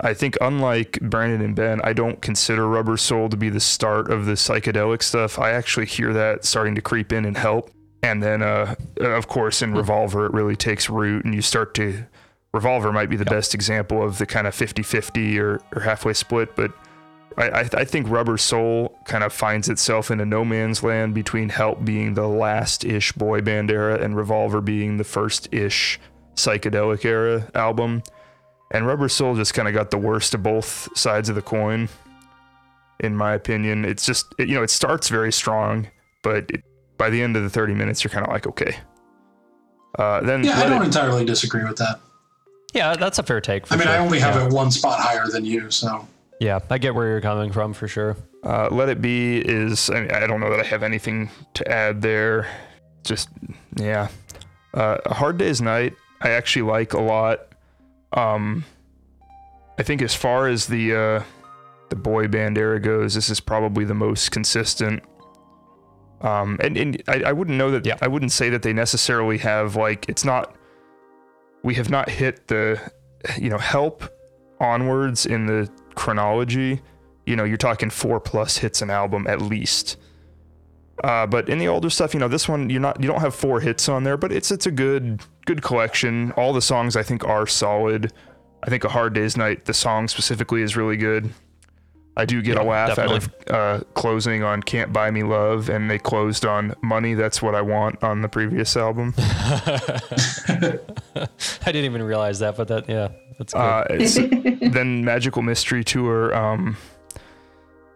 I think unlike Brandon and Ben, I don't consider Rubber Soul to be the start of the psychedelic stuff. I actually hear that starting to creep in and help. And then, uh, of course, in Revolver, it really takes root, and you start to. Revolver might be the best example of the kind of 50 50 or, or halfway split, but I, I, I think Rubber Soul kind of finds itself in a no man's land between Help being the last ish boy band era and Revolver being the first ish psychedelic era album. And Rubber Soul just kind of got the worst of both sides of the coin, in my opinion. It's just, it, you know, it starts very strong, but it, by the end of the 30 minutes, you're kind of like, okay. Uh, then Yeah, I don't It- entirely disagree with that. Yeah, that's a fair take. For I mean, sure. I only have yeah. it one spot higher than you, so. Yeah, I get where you're coming from for sure. Uh, Let It Be is, I, mean, I don't know that I have anything to add there. Just, yeah. Uh, A Hard Day's Night, I actually like a lot. Um, I think as far as the uh, the boy band era goes, this is probably the most consistent. Um, and and I, I wouldn't know that Yeah. I wouldn't say that they necessarily have like it's not. We have not hit the, you know, help onwards in the chronology you know, you're talking four plus hits an album at least. Uh, but in the older stuff, you know, this one you're not you don't have four hits on there, but it's it's a good good collection. All the songs I think are solid. I think A Hard Day's Night, the song specifically, is really good. I do get a Yeah, laugh out of uh, closing on "Can't Buy Me Love," and they closed on "Money." That's what I want on the previous album. I didn't even realize that, but that yeah, that's good. Uh, then Magical Mystery Tour. Um,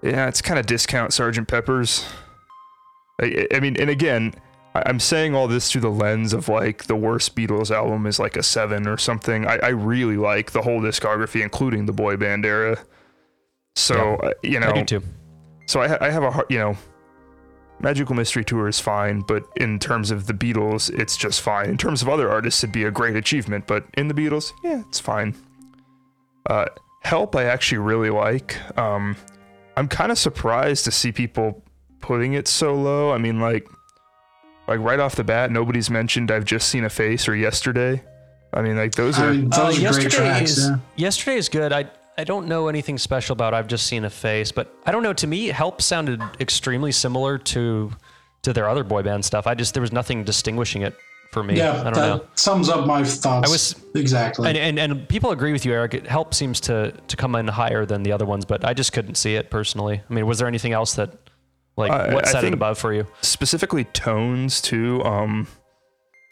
yeah, it's kind of discount Sergeant Pepper's. I, I mean, and again, I'm saying all this through the lens of like the worst Beatles album is like a seven or something. I, I really like the whole discography, including the boy band era. So uh, you know, I do too. so I, ha- I have a hard, you know, Magical Mystery Tour is fine, but in terms of the Beatles, it's just fine. In terms of other artists, it'd be a great achievement, but in the Beatles, yeah, it's fine. Uh, Help, I actually really like. Um, I'm kind of surprised to see people putting it so low. I mean, like, like right off the bat, nobody's mentioned "I've Just Seen a Face" or "Yesterday." I mean, like those I are. mean, Uh, those are great yesterday tracks. is Yeah. yesterday is good. I I don't know anything special about. I've just seen a face, but I don't know. To me, Help sounded extremely similar to to their other boy band stuff. I just there was nothing distinguishing it for me. Yeah, I don't that know. sums up my thoughts. I was- exactly. And, and and people agree with you, Eric. It Help seems to to come in higher than the other ones, but I just couldn't see it personally. I mean, was there anything else that like I- what set it above for you? specifically tones too um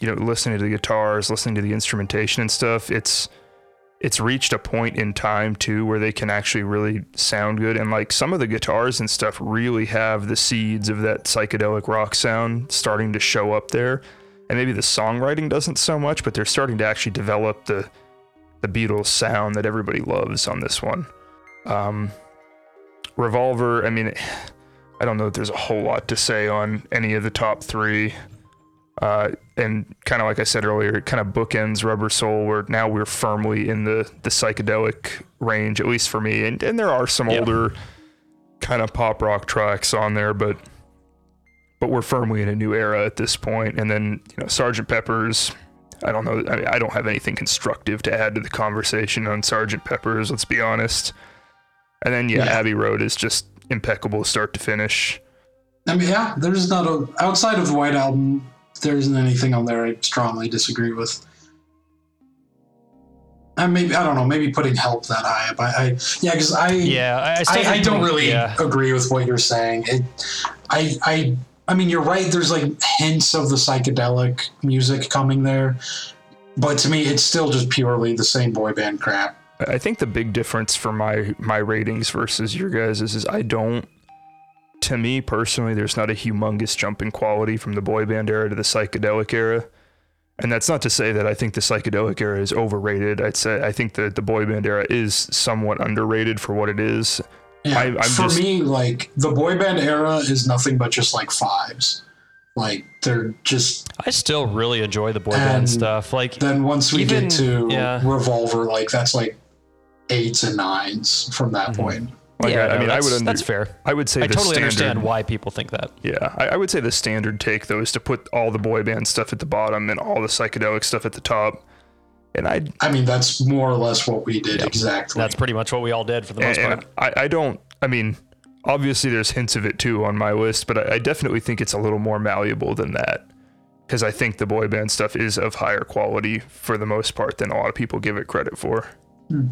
you know listening to the guitars listening to the instrumentation and stuff it's it's reached a point in time too where they can actually really sound good. And like some of the guitars and stuff really have the seeds of that psychedelic rock sound starting to show up there. And maybe the songwriting doesn't so much but they're starting to actually develop the the Beatles sound that everybody loves on this one. Um Revolver I mean I don't know if there's a whole lot to say on any of the top three. Uh, and kind of like I said earlier, it kind of bookends Rubber Soul, where now we're firmly in the the psychedelic range, at least for me. And and there are some Yeah. older kind of pop rock tracks on there, but but we're firmly in a new era at this point. And then you know, Sergeant Pepper's. I don't know. I, mean, I don't have anything constructive to add to the conversation on Sergeant Pepper's. Let's be honest. And then yeah, Yeah. Abbey Road is just impeccable start to finish. I mean, yeah, there's not a outside of the White Album. There isn't anything on there I strongly disagree with. And maybe I don't know. Maybe putting help that high up. I, I yeah, because I Yeah, I, I, I, I don't really Yeah, agree with what you're saying. It, I, I, I mean, you're right. There's like hints of the psychedelic music coming there, but to me, it's still just purely the same boy band crap. I think the big difference for my my ratings versus your guys is, is I don't. To me personally, there's not a humongous jump in quality from the boy band era to the psychedelic era, and that's not to say that I think the psychedelic era is overrated. I'd say I think that the boy band era is somewhat underrated for what it is. Yeah, I- I'm for just- me, like the boy band era is nothing but just like fives. Like they're just I still really enjoy the boy band stuff. Like then once we Even- get to yeah. Revolver, like that's like eights and nines from that Mm-hmm. point. Like yeah, I, I no, mean, I that's, would under, that's fair. I would say I the totally standard, understand why people think that. Yeah, I, I would say the standard take though is to put all the boy band stuff at the bottom and all the psychedelic stuff at the top. And I I mean, that's more or less what we did exactly. That's pretty much what we all did for the most and, part. and I, I don't i mean obviously there's hints of it too on my list but i, I definitely think it's a little more malleable than that because i think the boy band stuff is of higher quality for the most part than a lot of people give it credit for hmm.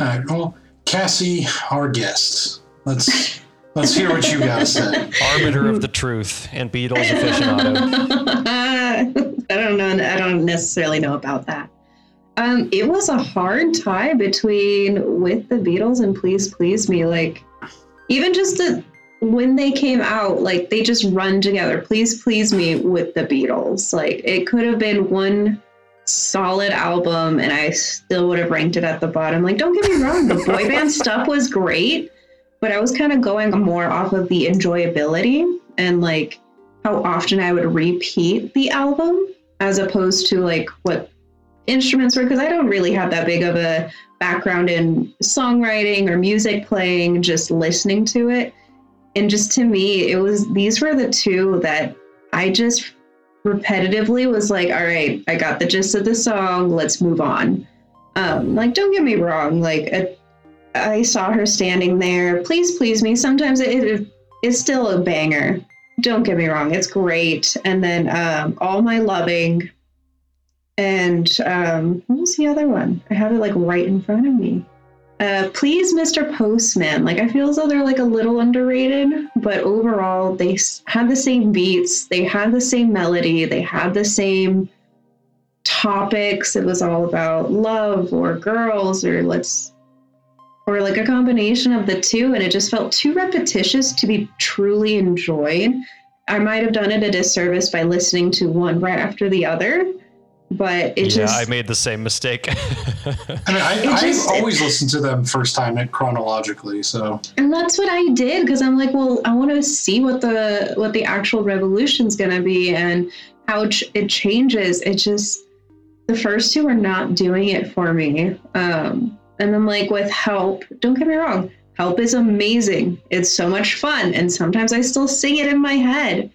All right. Well, Cassie, our guest. Let's let's hear what you got to say. Arbiter of the truth and Beatles aficionado. I don't know. I don't necessarily know about that. Um, it was a hard tie between with the Beatles and Please Please Me. Like, even just the, when they came out, like they just run together. Please Please Me with the Beatles. Like it could have been one solid album, and I still would have ranked it at the bottom. Like, don't get me wrong, the boy band stuff was great, but I was kind of going more off of the enjoyability and like how often I would repeat the album as opposed to like what instruments were because I don't really have that big of a background in songwriting or music playing, just listening to it. And just to me, it was these were the two that I just repetitively was like, all right, I got the gist of the song, let's move on. Um, like, don't get me wrong, like a, I saw her standing there. Please, please me. Sometimes it, it it's still a banger. Don't get me wrong, it's great. And then um, all my loving, and um, what was the other one? I have it like right in front of me. Uh, please, Mr. Postman. Like I feel as though they're like a little underrated, but overall they had the same beats, they had the same melody, they had the same topics. It was all about love or girls or let's or like a combination of the two, and it just felt too repetitious to be truly enjoyed. I might have done it a disservice by listening to one right after the other, but it yeah, just I made the same mistake. I mean, I, It I just- always listen to them first time it chronologically. So and that's what I did because I'm like, well, I want to see what the what the actual revolution's gonna be and how ch- it changes. It just the first two are not doing it for me. Um, and then like with help, don't get me wrong, help is amazing. It's so much fun, and sometimes I still sing it in my head.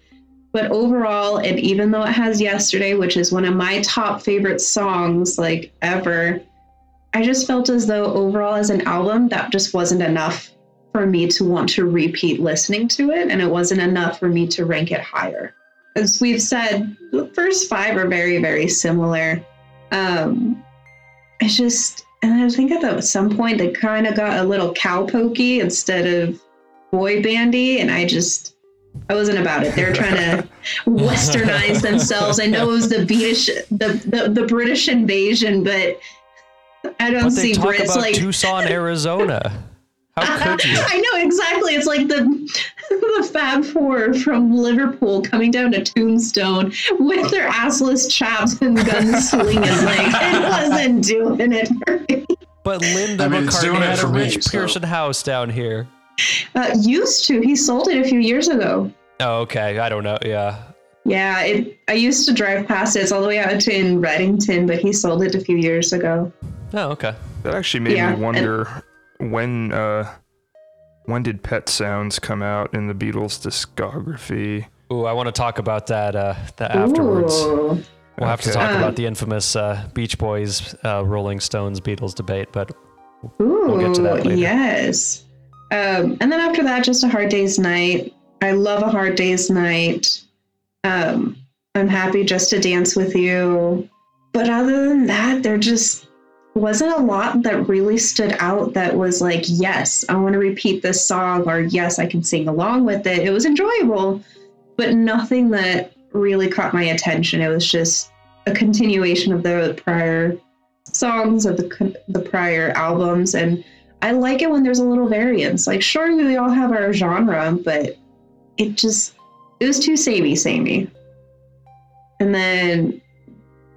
But overall, and even though it has yesterday, which is one of my top favorite songs like ever, I just felt as though overall as an album that just wasn't enough for me to want to repeat listening to it, and it wasn't enough for me to rank it higher. As we've said, the first five are very, very similar. Um, it's just, and I think at some point they kind of got a little cowpokey instead of boy bandy, and I just, I wasn't about it. They're trying to westernize themselves. I know it was the British, the, the, the British invasion, but I don't but they see talk Brits about like Tucson, Arizona. How could you? I know exactly. It's like the the Fab Four from Liverpool coming down to Tombstone with their assless chaps and guns slinging. Like it wasn't doing it for me. But Linda I mean, McCartney had a for me, Rich so- Pearson house down here. Uh, used to. He sold it a few years ago. Oh, okay. I don't know. Yeah. Yeah, it. I used to drive past it. It's all the way out to in Redington, but he sold it a few years ago. Oh, okay. That actually made Yeah, me and- wonder when uh when did Pet Sounds come out in the Beatles discography? Ooh, I want to talk about that uh, that afterwards. Ooh. We'll have to talk Um, about the infamous uh, Beach Boys, uh, Rolling Stones, Beatles debate, but Ooh, get to that later. yes. Um, and then after that, just a hard day's night. I love a hard day's night. Um, I'm happy just to dance with you. But other than that, there just wasn't a lot that really stood out that was like, yes, I want to repeat this song, or yes, I can sing along with it. It was enjoyable, but nothing that really caught my attention. It was just a continuation of the prior songs of the the prior albums and I like it when there's a little variance. Like sure we all have our genre, but it just it was too samey samey. And then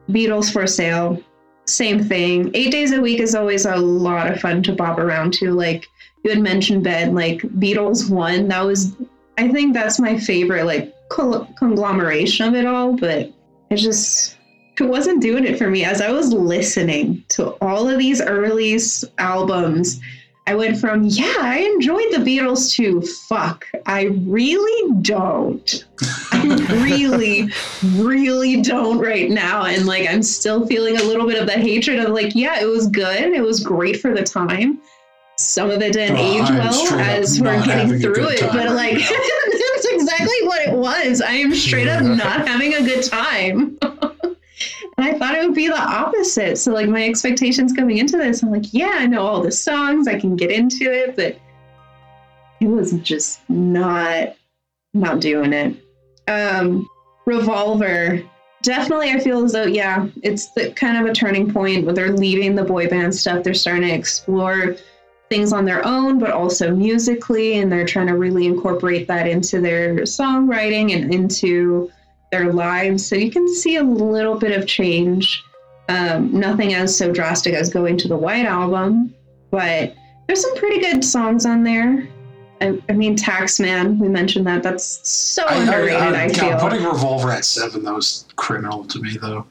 Beatles for sale, same thing. 8 days a week is always a lot of fun to bob around to like you had mentioned Ben like Beatles 1 that was I think that's my favorite like conglomeration of it all, but it just it wasn't doing it for me as I was listening to all of these early albums. I went from, yeah, I enjoyed the Beatles to fuck, I really don't. I really, really don't right now. And like, I'm still feeling a little bit of that hatred of like, yeah, it was good. It was great for the time. Some of it didn't Oh, age well as we're getting through it, but right like, that's exactly what it was. I am straight up not having a good time. And I thought it would be the opposite. So like my expectations coming into this, I'm like, yeah, I know all the songs, I can get into it, but it was just not not doing it. Um Revolver. Definitely I feel as though, yeah, it's the kind of a turning point where they're leaving the boy band stuff. They're starting to explore things on their own, but also musically, and they're trying to really incorporate that into their songwriting and into their lives. So you can see a little bit of change. Um, nothing as so drastic as going to the White Album, but there's some pretty good songs on there. I, I mean, Taxman, we mentioned that. That's so I, I, underrated, I, I, feel. God, putting Revolver at seven, that was criminal to me, though.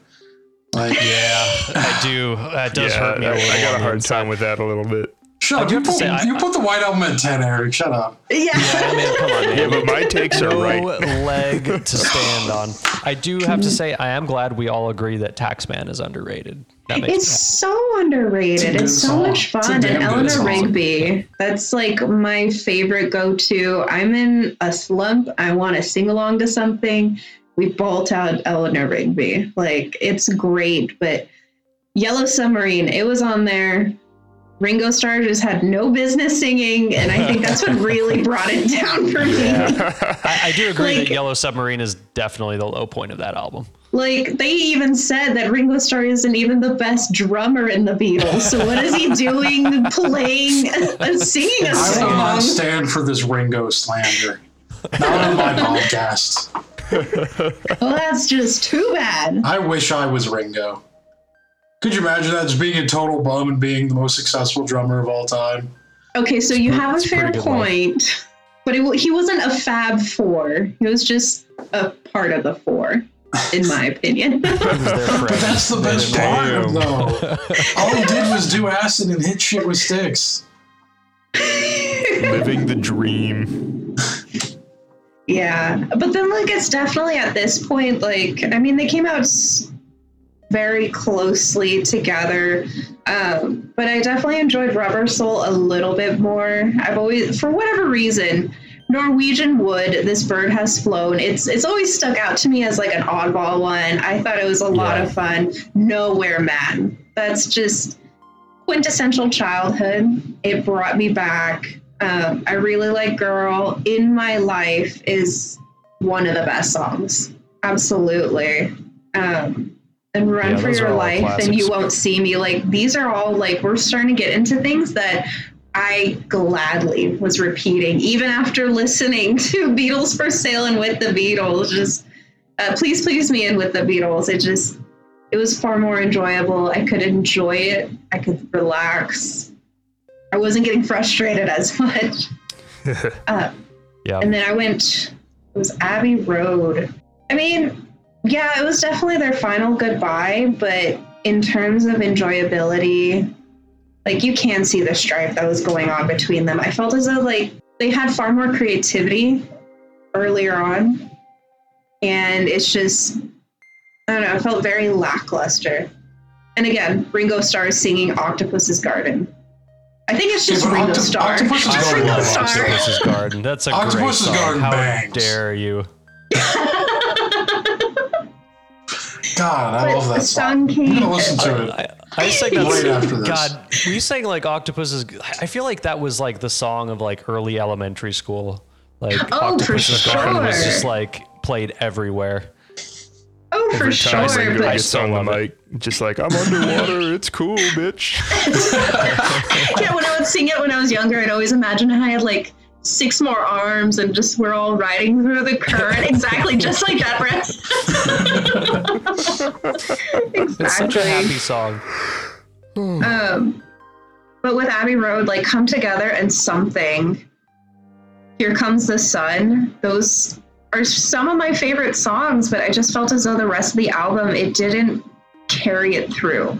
Like, yeah, I do. That does yeah, hurt me a I. I got a hard time with that a little bit. Shut up. You put, say, I- put the White Album at 10, Eric. Shut up. yeah. Yeah, I mean, come on, man. Yeah, but my takes are no right. leg to stand on. I do have to say, I am glad we all agree that Taxman is underrated. That makes It's so underrated. It's It's, so song. much fun. And Eleanor. Rigby, that's like my favorite go to. I'm in a slump. I want to sing along to something. We bolt out Eleanor Rigby. Like, it's great. But Yellow Submarine, it was on there. Ringo Starr just had no business singing, and I think that's what really brought it down for me. I, I do agree Like- that Yellow Submarine is definitely the low point of that album. Like they even said that Ringo Starr isn't even the best drummer in the Beatles. So what is he doing playing, uh, singing a I will song? not stand for this Ringo slander. Not on my podcast. Well, that's just too bad. I wish I was Ringo. Could you imagine that just being a total bum and being the most successful drummer of all time? Okay, so you have a fair pretty good line. point, but it, he wasn't a Fab Four. He was just a part of the four, in my opinion. It was their friend. But that's the best part, Damn. though. All he did was do acid and hit shit with sticks. Living the dream. Yeah, but then like it's definitely at this point like I mean they came out s- very closely together, um, but I definitely enjoyed Rubber Soul a little bit more. I've always for whatever reason. Norwegian Wood, this bird has flown. It's it's always stuck out to me as like an oddball one. I thought it was a lot Yeah. of fun. Nowhere Man. That's just quintessential childhood. It brought me back. Um, I really like Girl. In My Life is one of the best songs. Absolutely. Um, and Run Yeah, for Your Life and You. Won't See Me. Like, these are all like, we're starting to get into things that I gladly was repeating, even after listening to Beatles for Sale and with the Beatles. Just uh, please, please me and with the Beatles. It just, it was far more enjoyable. I could enjoy it. I could relax. I wasn't getting frustrated as much. uh, Yeah. and then I went, it was Abbey Road. I mean, yeah, it was definitely their final goodbye, but in terms of enjoyability, like you can see the strife that was going on between them. I felt as though like they had far more creativity earlier on. And it's just, I don't know, it felt very lackluster. And again, Ringo Starr is singing Octopus's Garden. I think it's just Yeah, Ringo Octo- Starr. Octopus's Just Garden Ringo love was- Starr. Octopus's Garden. That's a Octopus's great song. Garden How bangs. dare you? God, I But love that the song. song I'm came- gonna listen to it. I, I sang that Right after this. God, we sang like Octopus's. I feel like that was like the song of like early elementary school. Like Oh, for Octopus's Garden was just like played everywhere. Oh, for Every time sure. Ringo But gets on the mic, just like I'm underwater. it's cool, bitch. yeah, when I would sing it when I was younger, I'd always imagine I had like six more arms and just we're all riding through the current. exactly, just like that, exactly. It's such a happy song. Um, but with Abbey Road, like come together and something. Here comes the sun. Those are some of my favorite songs, but I just felt as though the rest of the album it didn't carry it through.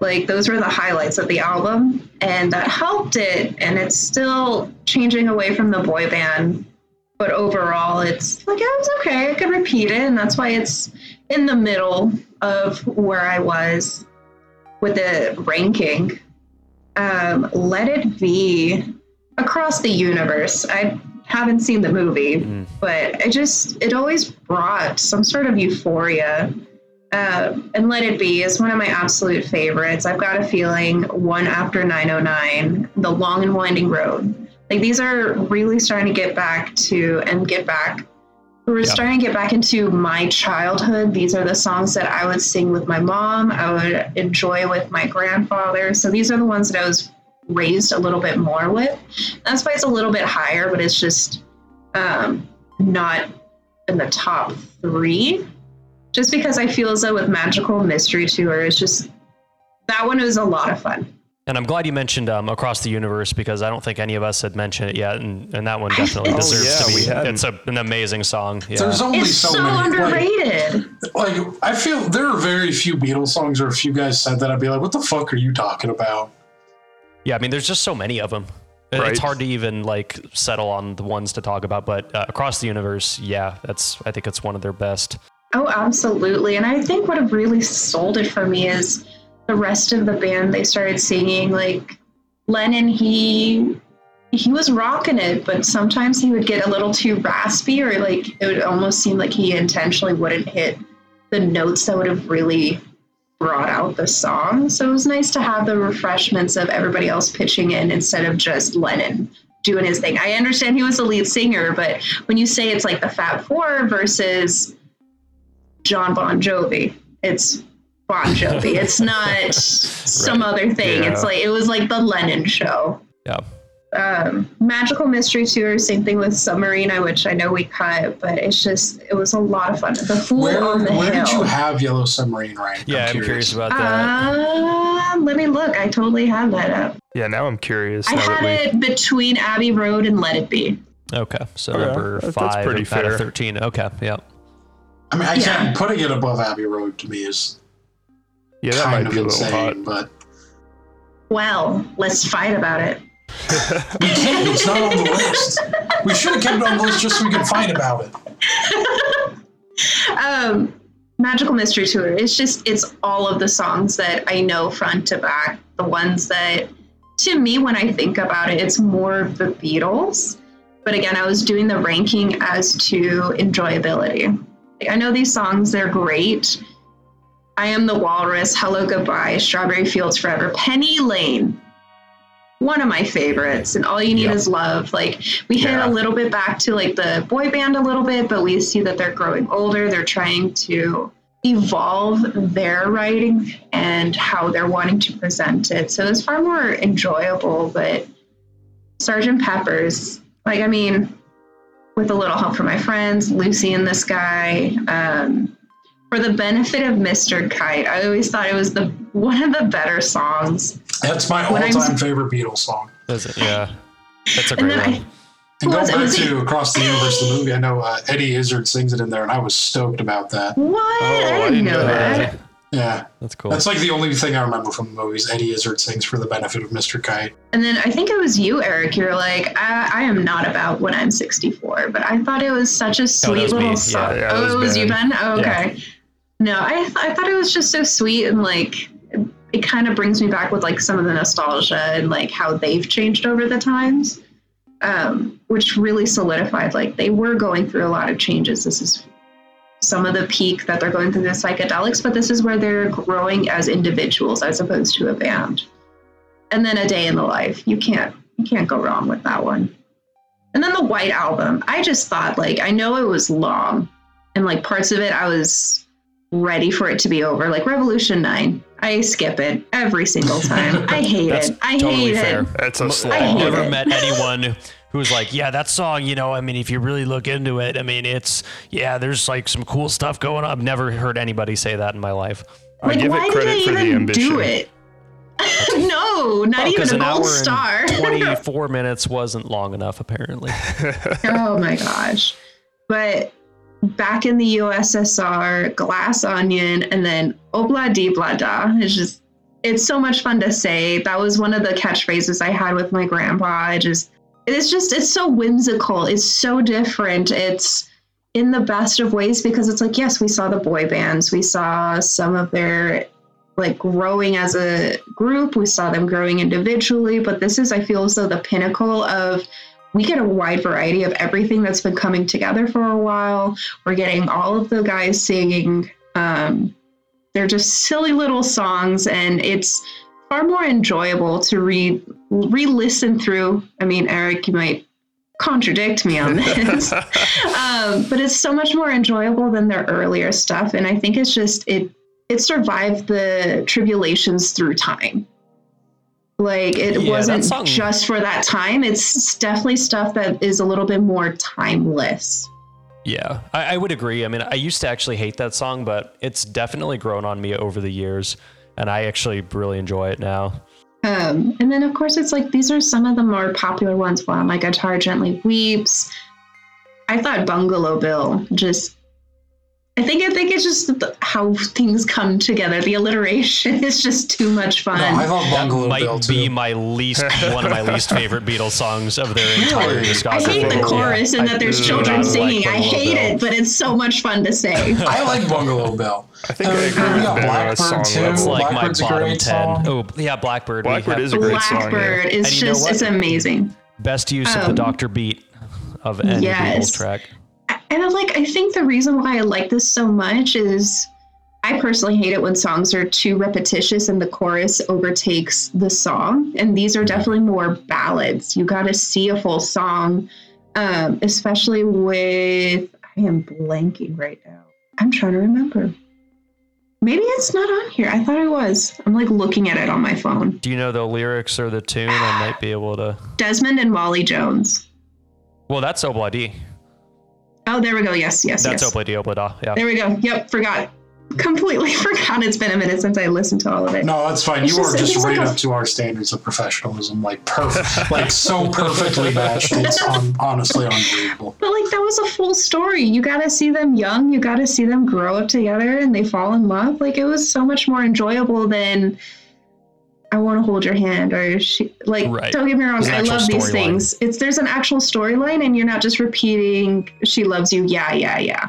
Like those were the highlights of the album, and that helped it. And it's still changing away from the boy band, but overall, it's like it was okay. I could repeat it, and that's why it's in the middle of where I was with the ranking. Um, Let It Be across the universe. I haven't seen the movie, Mm. but it just it always brought some sort of euphoria. Um, and Let It Be is one of my absolute favorites. I've got a feeling one after 909, The Long and Winding Road. Like these are really starting to get back to and get back. We're Yeah. starting to get back into my childhood. These are the songs that I would sing with my mom. I would enjoy with my grandfather. So these are the ones that I was raised a little bit more with. That's why it's a little bit higher, but it's just um, not in the top three. Just because I feel as though with Magical Mystery Tour, it's just that one was a lot of fun. And I'm glad you mentioned um, Across the Universe because I don't think any of us had mentioned it yet, and, and that one definitely Oh, deserves yeah, to be. hadn't. It's a, an amazing song. Yeah. There's only It's so, so, many. Underrated. like, I feel there are very few Beatles songs, or if you guys said that, I'd be like, "What the fuck are you talking about?" Yeah, I mean, there's just so many of them. Right. It's hard to even like settle on the ones to talk about, but uh, across the universe, yeah, that's I think it's one of their best. Oh, absolutely. And I think what have really sold it for me is the rest of the band they started singing. Like Lennon, he he was rocking it, but sometimes he would get a little too raspy, or like it would almost seem like he intentionally wouldn't hit the notes that would have really brought out the song. So it was nice to have the refreshments of everybody else pitching in instead of just Lennon doing his thing. I understand he was the lead singer, but when you say it's like the Fab Four versus John Bon Jovi, it's Bon Jovi. It's not some other thing. Yeah. It's like it was like the Lennon show. Yeah. Um, Magical Mystery Tour, same thing with Submarine, which I know we cut, but it's just it was a lot of fun. The Fool Where on the where Hill. did you have Yellow Submarine ranked? Yeah, I'm curious about that. Uh, let me look. I totally have that up. Yeah, now I'm curious. I had that it between Abbey Road and Let It Be. okay, so Okay, number that- that's five pretty out fair. of thirteen. Okay, yeah. I mean, I Yeah. can't putting it above Abbey Road to me is yeah, that kind might of be a little hot. insane, but Well, let's fight about it. we can't. It's not on the list. We should have kept it on the list just so we could fight about it. Um, Magical Mystery Tour. It's just it's all of the songs that I know front to back. The ones that, to me, when I think about it, it's more of the Beatles. But again, I was doing the ranking as to enjoyability. Like, I know these songs; they're great. I am the Walrus, Hello Goodbye, Strawberry Fields Forever, Penny Lane. One of my favorites, and all you need Yep. is love. Like we hit Yeah. a little bit back to like the boy band a little bit, but we see that they're growing older. They're trying to evolve their writing and how they're wanting to present it. So it's far more enjoyable. But Sergeant Pepper's, like I mean, with a little help from my friends, Lucy in the Sky. Um, for the benefit of Mr. Kite, I always thought it was the one of the better songs. That's my When all-time favorite Beatles song. Is it? Yeah. That's a And great then one. I, And going back to Across the Universe, the movie, I know uh, Eddie Izzard sings it in there, and I was stoked about that. what? Oh, I didn't know that. Yeah, That's cool. that's like the only thing I remember from the movies. Eddie Izzard sings for the benefit of Mr. Kite. And then I think it was you, Eric. You're like, I, I am not about when I'm 64, but I thought it was such a sweet was little song. Yeah, yeah, oh, was it was you, Ben. Ben? Oh, okay. No, I, th- I thought it was just so sweet and like it, it kind of brings me back with like some of the nostalgia and like how they've changed over the times, um, which really solidified like they were going through a lot of changes. This is some of the peak that they're going through the psychedelics, but this is where they're growing as individuals as opposed to a band. And then a day in the life. You can't you can't go wrong with that one. And then the White Album. I just thought like I know it was long and like parts of it I was ready for it to be over. Like Revolution 9. I skip it every single time. I hate That's it. I totally hate fair. it. That's a I I've never met anyone who's like, yeah, that song, you know, I mean, if you really look into it, I mean, it's, yeah, there's like some cool stuff going on. I've never heard anybody say that in my life. I give why it credit did for they the even ambition. do it? no, not oh, Well, even 'cause a an hour gold and star. 24 minutes wasn't long enough, apparently. oh my gosh. But back in the USSR, Glass Onion, and then Obla Di Blada. It's just, it's so much fun to say. That was one of the catchphrases I had with my grandpa. I just, it's just, it's so whimsical. It's so different. It's in the best of ways because it's like, yes, we saw the boy bands, we saw some of their like growing as a group, we saw them growing individually, but this is, I feel though the pinnacle of we get a wide variety of everything that's been coming together for a while. We're getting all of the guys singing. Um, they're just silly little songs, and it's far more enjoyable to re re-listen through. I mean, Eric, you might contradict me on this, um, but it's so much more enjoyable than their earlier stuff, and I think it's just it it survived the tribulations through time. Like it Yeah, wasn't song- just for that time. It's definitely stuff that is a little bit more timeless. Yeah, I, I would agree. I mean, I used to actually hate that song, but it's definitely grown on me over the years, and I actually really enjoy it now. Um, and then of course it's like these are some of the more popular ones. While my guitar gently weeps. I thought Bungalow Bill just. I think I think it's just the, how things come together. The alliteration is just too much fun. No, I love That Bungalow might Bill be too. my least one of my least favorite Beatles songs of their entire Really? I hate the Yeah. chorus and I that there's children not like singing. I hate Bill. it, but it's so much fun to say. I like Bungalow Bill. I think I Uh, agree we with got Ben Blackbird, song too. level. It's like my Blackbird's a bottom great ten. song. Oh, yeah, Blackbird. Blackbird is a great song. yeah. Blackbird is And you know just it's amazing. best use of the Um, Doctor beat of any yes. Beatles track. And I like I think the reason why I like this so much is I personally hate it when songs are too repetitious and the chorus overtakes the song. And these are definitely more ballads. You got to see a full song, um, especially with. I am blanking right now. I'm trying to remember. Maybe it's not on here. I thought it was. I'm like looking at it on my phone. Do you know the lyrics or the tune? I might be able to. Desmond and Wally Jones. Well, that's Obladi. Oh, there we go. Yes, yes, That's yes. Obladi Oblada. Yeah. There we go. Yep, forgot. Completely forgot. It's been a minute since I listened to all of it. No, that's fine. It's You just- are just just right like a- up to our standards of professionalism, like perfect, like so perfectly matched. It's on, honestly unbelievable. But like that was a full story. You got to see them young. You got to see them grow up together, and they fall in love. Like it was so much more enjoyable than I want to hold your hand or she. Like Right. don't get me wrong, There's I love these storyline. things. It's there's an actual storyline, and you're not just repeating "she loves you." Yeah, yeah, yeah.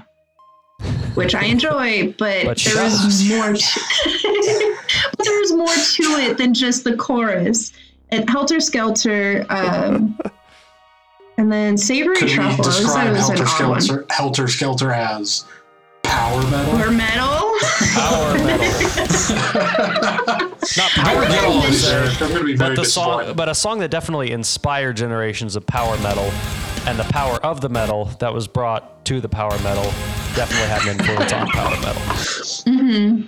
Which I enjoy, but, But there was more. To, but there's more to it than just the chorus. And Helter Skelter, um, and then Savoy Could we Truffle. I always describe was Helter odd one. Skelter, Helter Skelter as power metal? Or metal. Power metal. Not power Very metal, good per sir. I'm going to be very but the song, but a song that definitely inspired generations of power metal, and the power of the metal that was brought to the power metal definitely had an influence on power metal. Mm-hmm.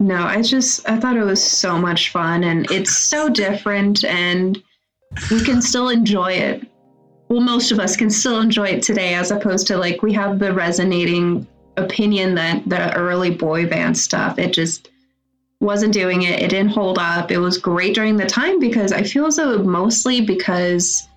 No, I just I thought it was so much fun and it's so different and we can still enjoy it. Well, most of us can still enjoy it today as opposed to like we have the resonating opinion that the early boy band stuff it just wasn't doing it. It didn't hold up. It was great during the time because I feel as though mostly because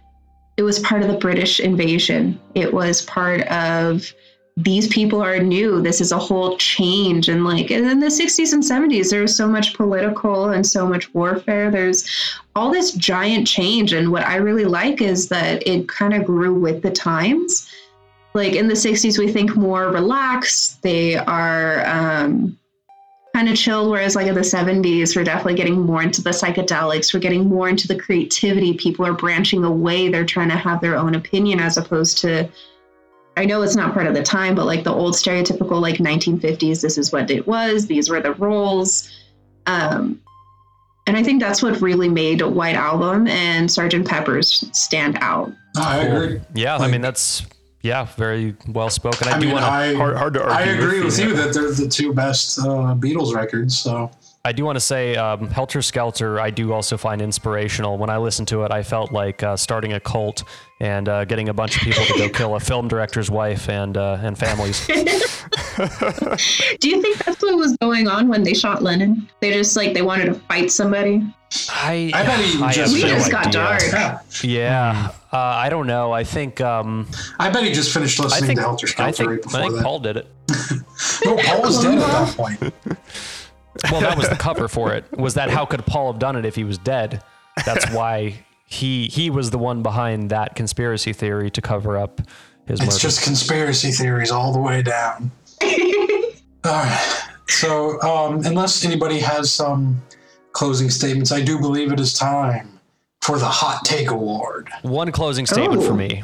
it was part of the British invasion. It was part of these people are new. This is a whole change. And like in the 60s and 70s, there was so much political and so much warfare. There's all this giant change. And what I really like is that it kind of grew with the times. Like in the 60s, we think more relaxed. They are um, kind of chilled. Whereas like in the 70s, we're definitely getting more into the psychedelics. We're getting more into the creativity. People are branching away. They're trying to have their own opinion as opposed to I know it's not part of the time, but like the old stereotypical like 1950s, this is what it was. These were the roles. Um, and I think that's what really made White Album and Sgt. Pepper's stand out. I agree. Yeah, I mean that's yeah, very well spoken. I, I do mean, want to I, Hard- hard to argue. I agree with with you. you that they're the two best uh, Beatles records. So I do want to say um, Helter Skelter. I do also find inspirational. When I listened to it, I felt like uh, starting a cult and uh, getting a bunch of people to go kill a film director's wife and uh, and families. Do you think that's what was going on when they shot Lennon? They just like they wanted to fight somebody. I I bet he I just- have We no just got idea. dark. yeah, Yeah, uh, I don't know. I think um, I bet he just finished listening think to Helter Skelter I Skelter think, right I think that. Paul did it. no, Paul was dead at that point. Well, that was the cover for it. Was that how could Paul have done it if he was dead? That's why he he was the one behind that conspiracy theory to cover up his murder. It's just conspiracy theories all the way down. all right. So, um, unless anybody has some closing statements, I do believe it is time for the Hot Take Award. One closing statement for Oh. me.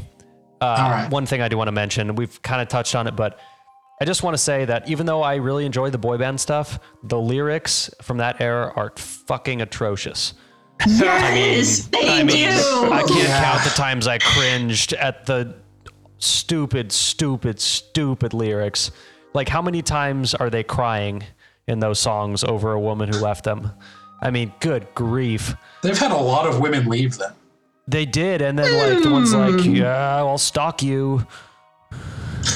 Uh, All right. One thing I do want to mention, we've kind of touched on it, but I just want to say that even though I really enjoy the boy band stuff, the lyrics from that era are fucking atrocious. Yes, they I mean, do. I can't Yeah. count the times I cringed at the stupid, stupid, stupid lyrics. Like, how many times are they crying in those songs over a woman who left them? I mean, good grief. They've had a lot of women leave them. They did, and then like the one's like, hmm. "Yeah, I'll stalk you."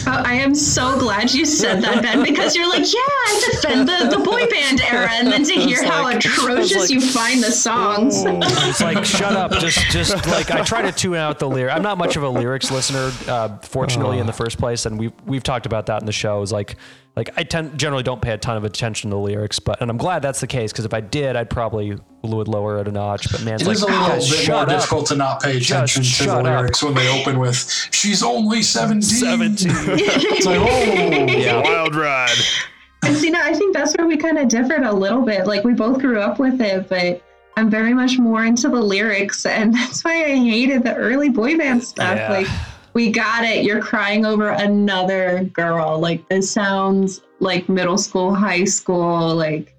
Oh, I am so glad you said that, Ben, because you're like, yeah, I defend the, the boy band era, and then to hear how like- atrocious like- you find the songs. It's like, shut up. Just, just like I try to tune out the lyric. I'm not much of a lyrics listener, uh, fortunately, in the first place, and we've we've talked about that in the shows. Like, like I tend generally don't pay a ton of attention to the lyrics, but and I'm glad that's the case because if I did, I'd probably would lower it a notch. But man, it's It like, is a little guys, bit more up. difficult to not pay attention to the shut up. lyrics when they open with "She's only 17. Seventeen. It's like, oh, Yeah. Wild ride. And see, now I think that's where we kind of differed a little bit. Like we both grew up with it, but I'm very much more into the lyrics, and that's why I hated the early boy band stuff. Yeah. Like We got it. You're crying over another girl. Like this sounds like middle school, high school, like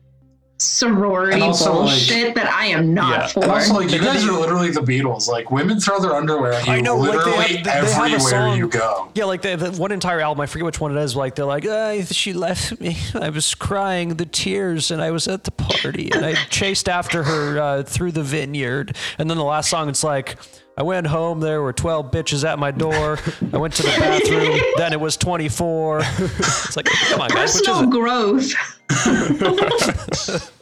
sorority And also, like- bullshit that I am not Yeah. for. And also, like, you guys are literally the Beatles. Like, women throw their underwear at you I know, like, they literally have- they have a everywhere song- you go. Yeah, like the, the one entire album, I forget which one it is. Like they're like, uh, she left me. I was crying the tears, and I was at the party, and I chased after her uh, through the vineyard. And then the last song, it's like, I went home. There were twelve bitches at my door. I went to the bathroom. then it was twenty four. It's like, come on, guys, which is Personal it? growth.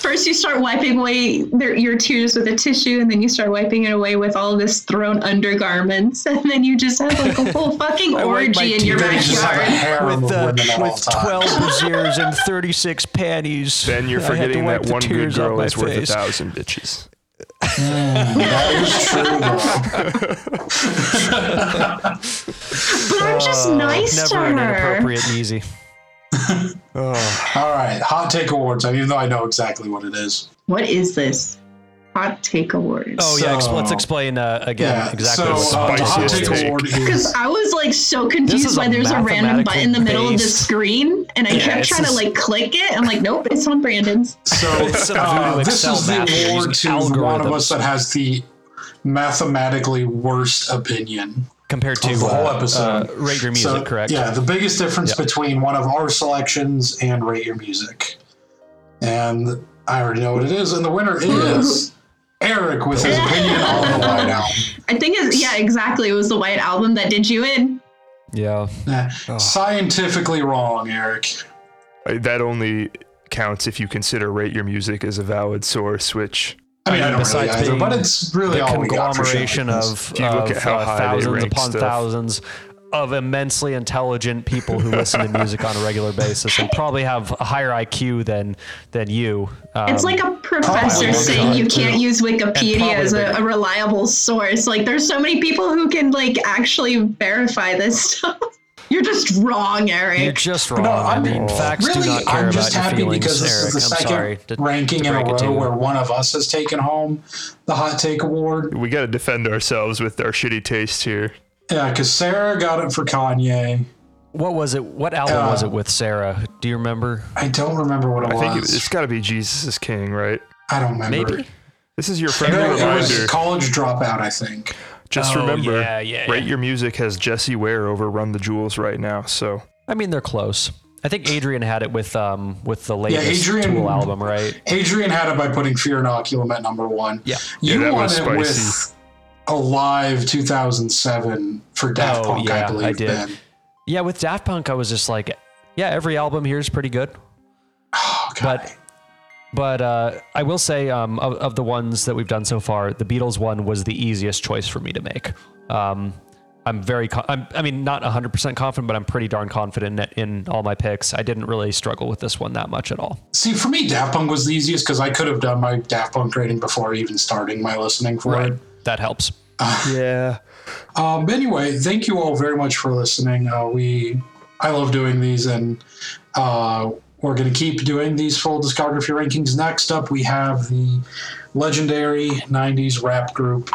First, you start wiping away their, your tears with a tissue, and then you start wiping it away with all this thrown undergarments, and then you just have like a whole fucking I wipe my orgy in your Then you just have a backyard. With, uh, women at all with 12 brassieres and 36 panties. Then you're I had to forgetting that the one good girl is worth a thousand bitches. That is true. But I'm just nice to Uh, Never an her. inappropriate and easy. Oh, All right, hot take awards. Even though I know exactly what it is. What is this? Hot take awards. Oh yeah, So- let's explain uh, again Yeah. exactly. so what's uh, the hot take take. award Because I was like so confused why there's a random button in the middle of the screen, and I Yeah, kept it's trying to like click it. I'm like, nope, it's on Brandon's. so It's uh, this is the award using to the one of us that has the mathematically worst opinion. compared to the whole uh, episode. uh, rate your music, so, correct? Yeah, the biggest difference Yeah. between one of our selections and Rate Your Music. And I already know what it is, and the winner is Eric with his opinion on the White Album. I think it's yeah, exactly. It was the White Album that did you in. Yeah. Nah, Oh. Scientifically wrong, Eric. Uh, that only counts if you consider rate your music as a valid source, which I mean, I, don't really besides either, being but it's really the all we got for shit conglomeration this. of, If you look of, at how uh, thousands upon stuff. thousands of immensely intelligent people who listen to music on a regular basis and probably have a higher IQ than than you. Um, It's like a professor probably saying you can't use Wikipedia as a, a reliable source. Like, there's so many people who can like actually verify this stuff. You're just wrong, Eric. you're just wrong. No, I I'm- facts really, do not care I'm just about happy your feelings, because this Eric. is the I'm second sorry. to- ranking to in a break row where one of us has taken home the Hot Take Award. we got to defend ourselves with our shitty taste here. Yeah, because Sarah got it for Kanye. What was it? What album Uh, was it with Sarah? Do you remember? I don't remember what it I was. think it, it's got to be Jesus is King, right? I don't remember. Maybe. This is your friendly No, it was reminder. college dropout, I think. Just Oh, remember, yeah, yeah, Rate yeah. Your Music has Jessie Ware over Run the Jewels right now. So I mean, they're close. I think Adrian had it with um with the latest Adrian- Tool album, right? Adrian had it by putting Fear Inoculum at number one. Yeah. You Yeah, that won was it with spicy. Alive 2007 for Daft Oh, Punk, yeah, I believe. I did. Yeah, with Daft Punk, I was just like, yeah, every album here is pretty good. Oh, God. But but uh, I will say, um, of, of the ones that we've done so far, the Beatles one was the easiest choice for me to make. Um, I'm very, co- I'm, I mean, not 100% confident, but I'm pretty darn confident in, in all my picks. I didn't really struggle with this one that much at all. See, for me, Daft Punk was the easiest because I could have done my Daft Punk rating before even starting my listening for it. That helps. yeah, Um, anyway, thank you all very much for listening. Uh, we, I love doing these, and uh, we're going to keep doing these full discography rankings. Next up, we have the legendary '90s rap group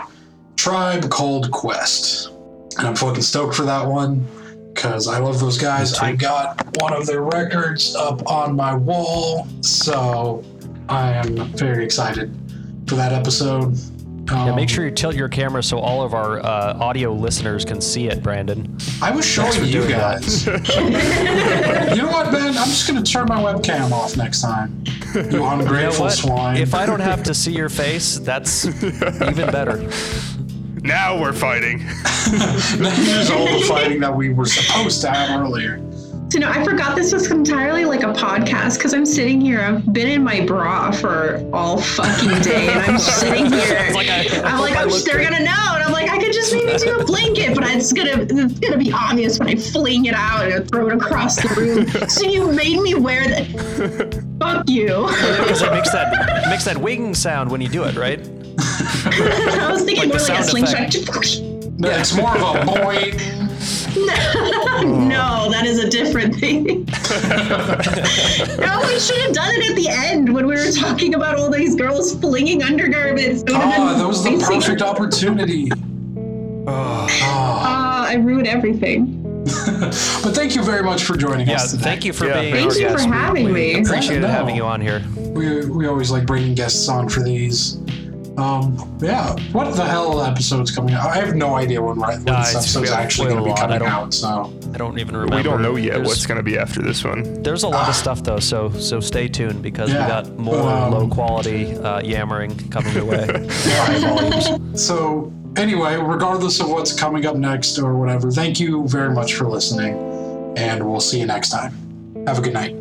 Tribe Called Quest, and I'm fucking stoked for that one because I love those guys. I got one of their records up on my wall, so I am very excited for that episode. Yeah, make Um, sure you tilt your camera so all of our uh, audio listeners can see it, Brandon. I was showing you guys. you know what, Ben? I'm just gonna turn my webcam off next time. You You know ungrateful what? swine. If I don't have to see your face, that's even better. now we're fighting. Here's all the fighting that we were supposed to have earlier. So no, I forgot this was entirely like a podcast because I'm sitting here. I've been in my bra for all fucking day, and I'm sitting here. like I- I I'm like, I I'm they're good. gonna know, and I'm like, I could just maybe do a blanket, but it's gonna it's gonna be obvious when I fling it out and throw it across the room. so you made me wear that. Fuck you. Because it makes that makes that wing sound when you do it, right? I was thinking Like more like a slingshot. No, It's more of a boy. no, that is a different thing. no, we should have done it at the end when we were talking about all these girls flinging undergarments. It Ah, been that was the perfect opportunity. Ah, I ruined everything. but thank you very much for joining Yeah, us today. thank you for Yeah, being Thank you for guest. We- having we me. Appreciated No. having you on here. We, we always like bringing guests on for these. Um, yeah, what the hell episode's coming out? I have no idea when, when Uh, this it's- episode's actually going to be a lot. I coming out. So I don't even remember. We don't know yet There's- what's going to be after this one. There's a lot of stuff though, so so stay tuned because Yeah, we got more um, low quality uh, yammering coming your way. So anyway, regardless of what's coming up next or whatever, thank you very much for listening, and we'll see you next time. Have a good night.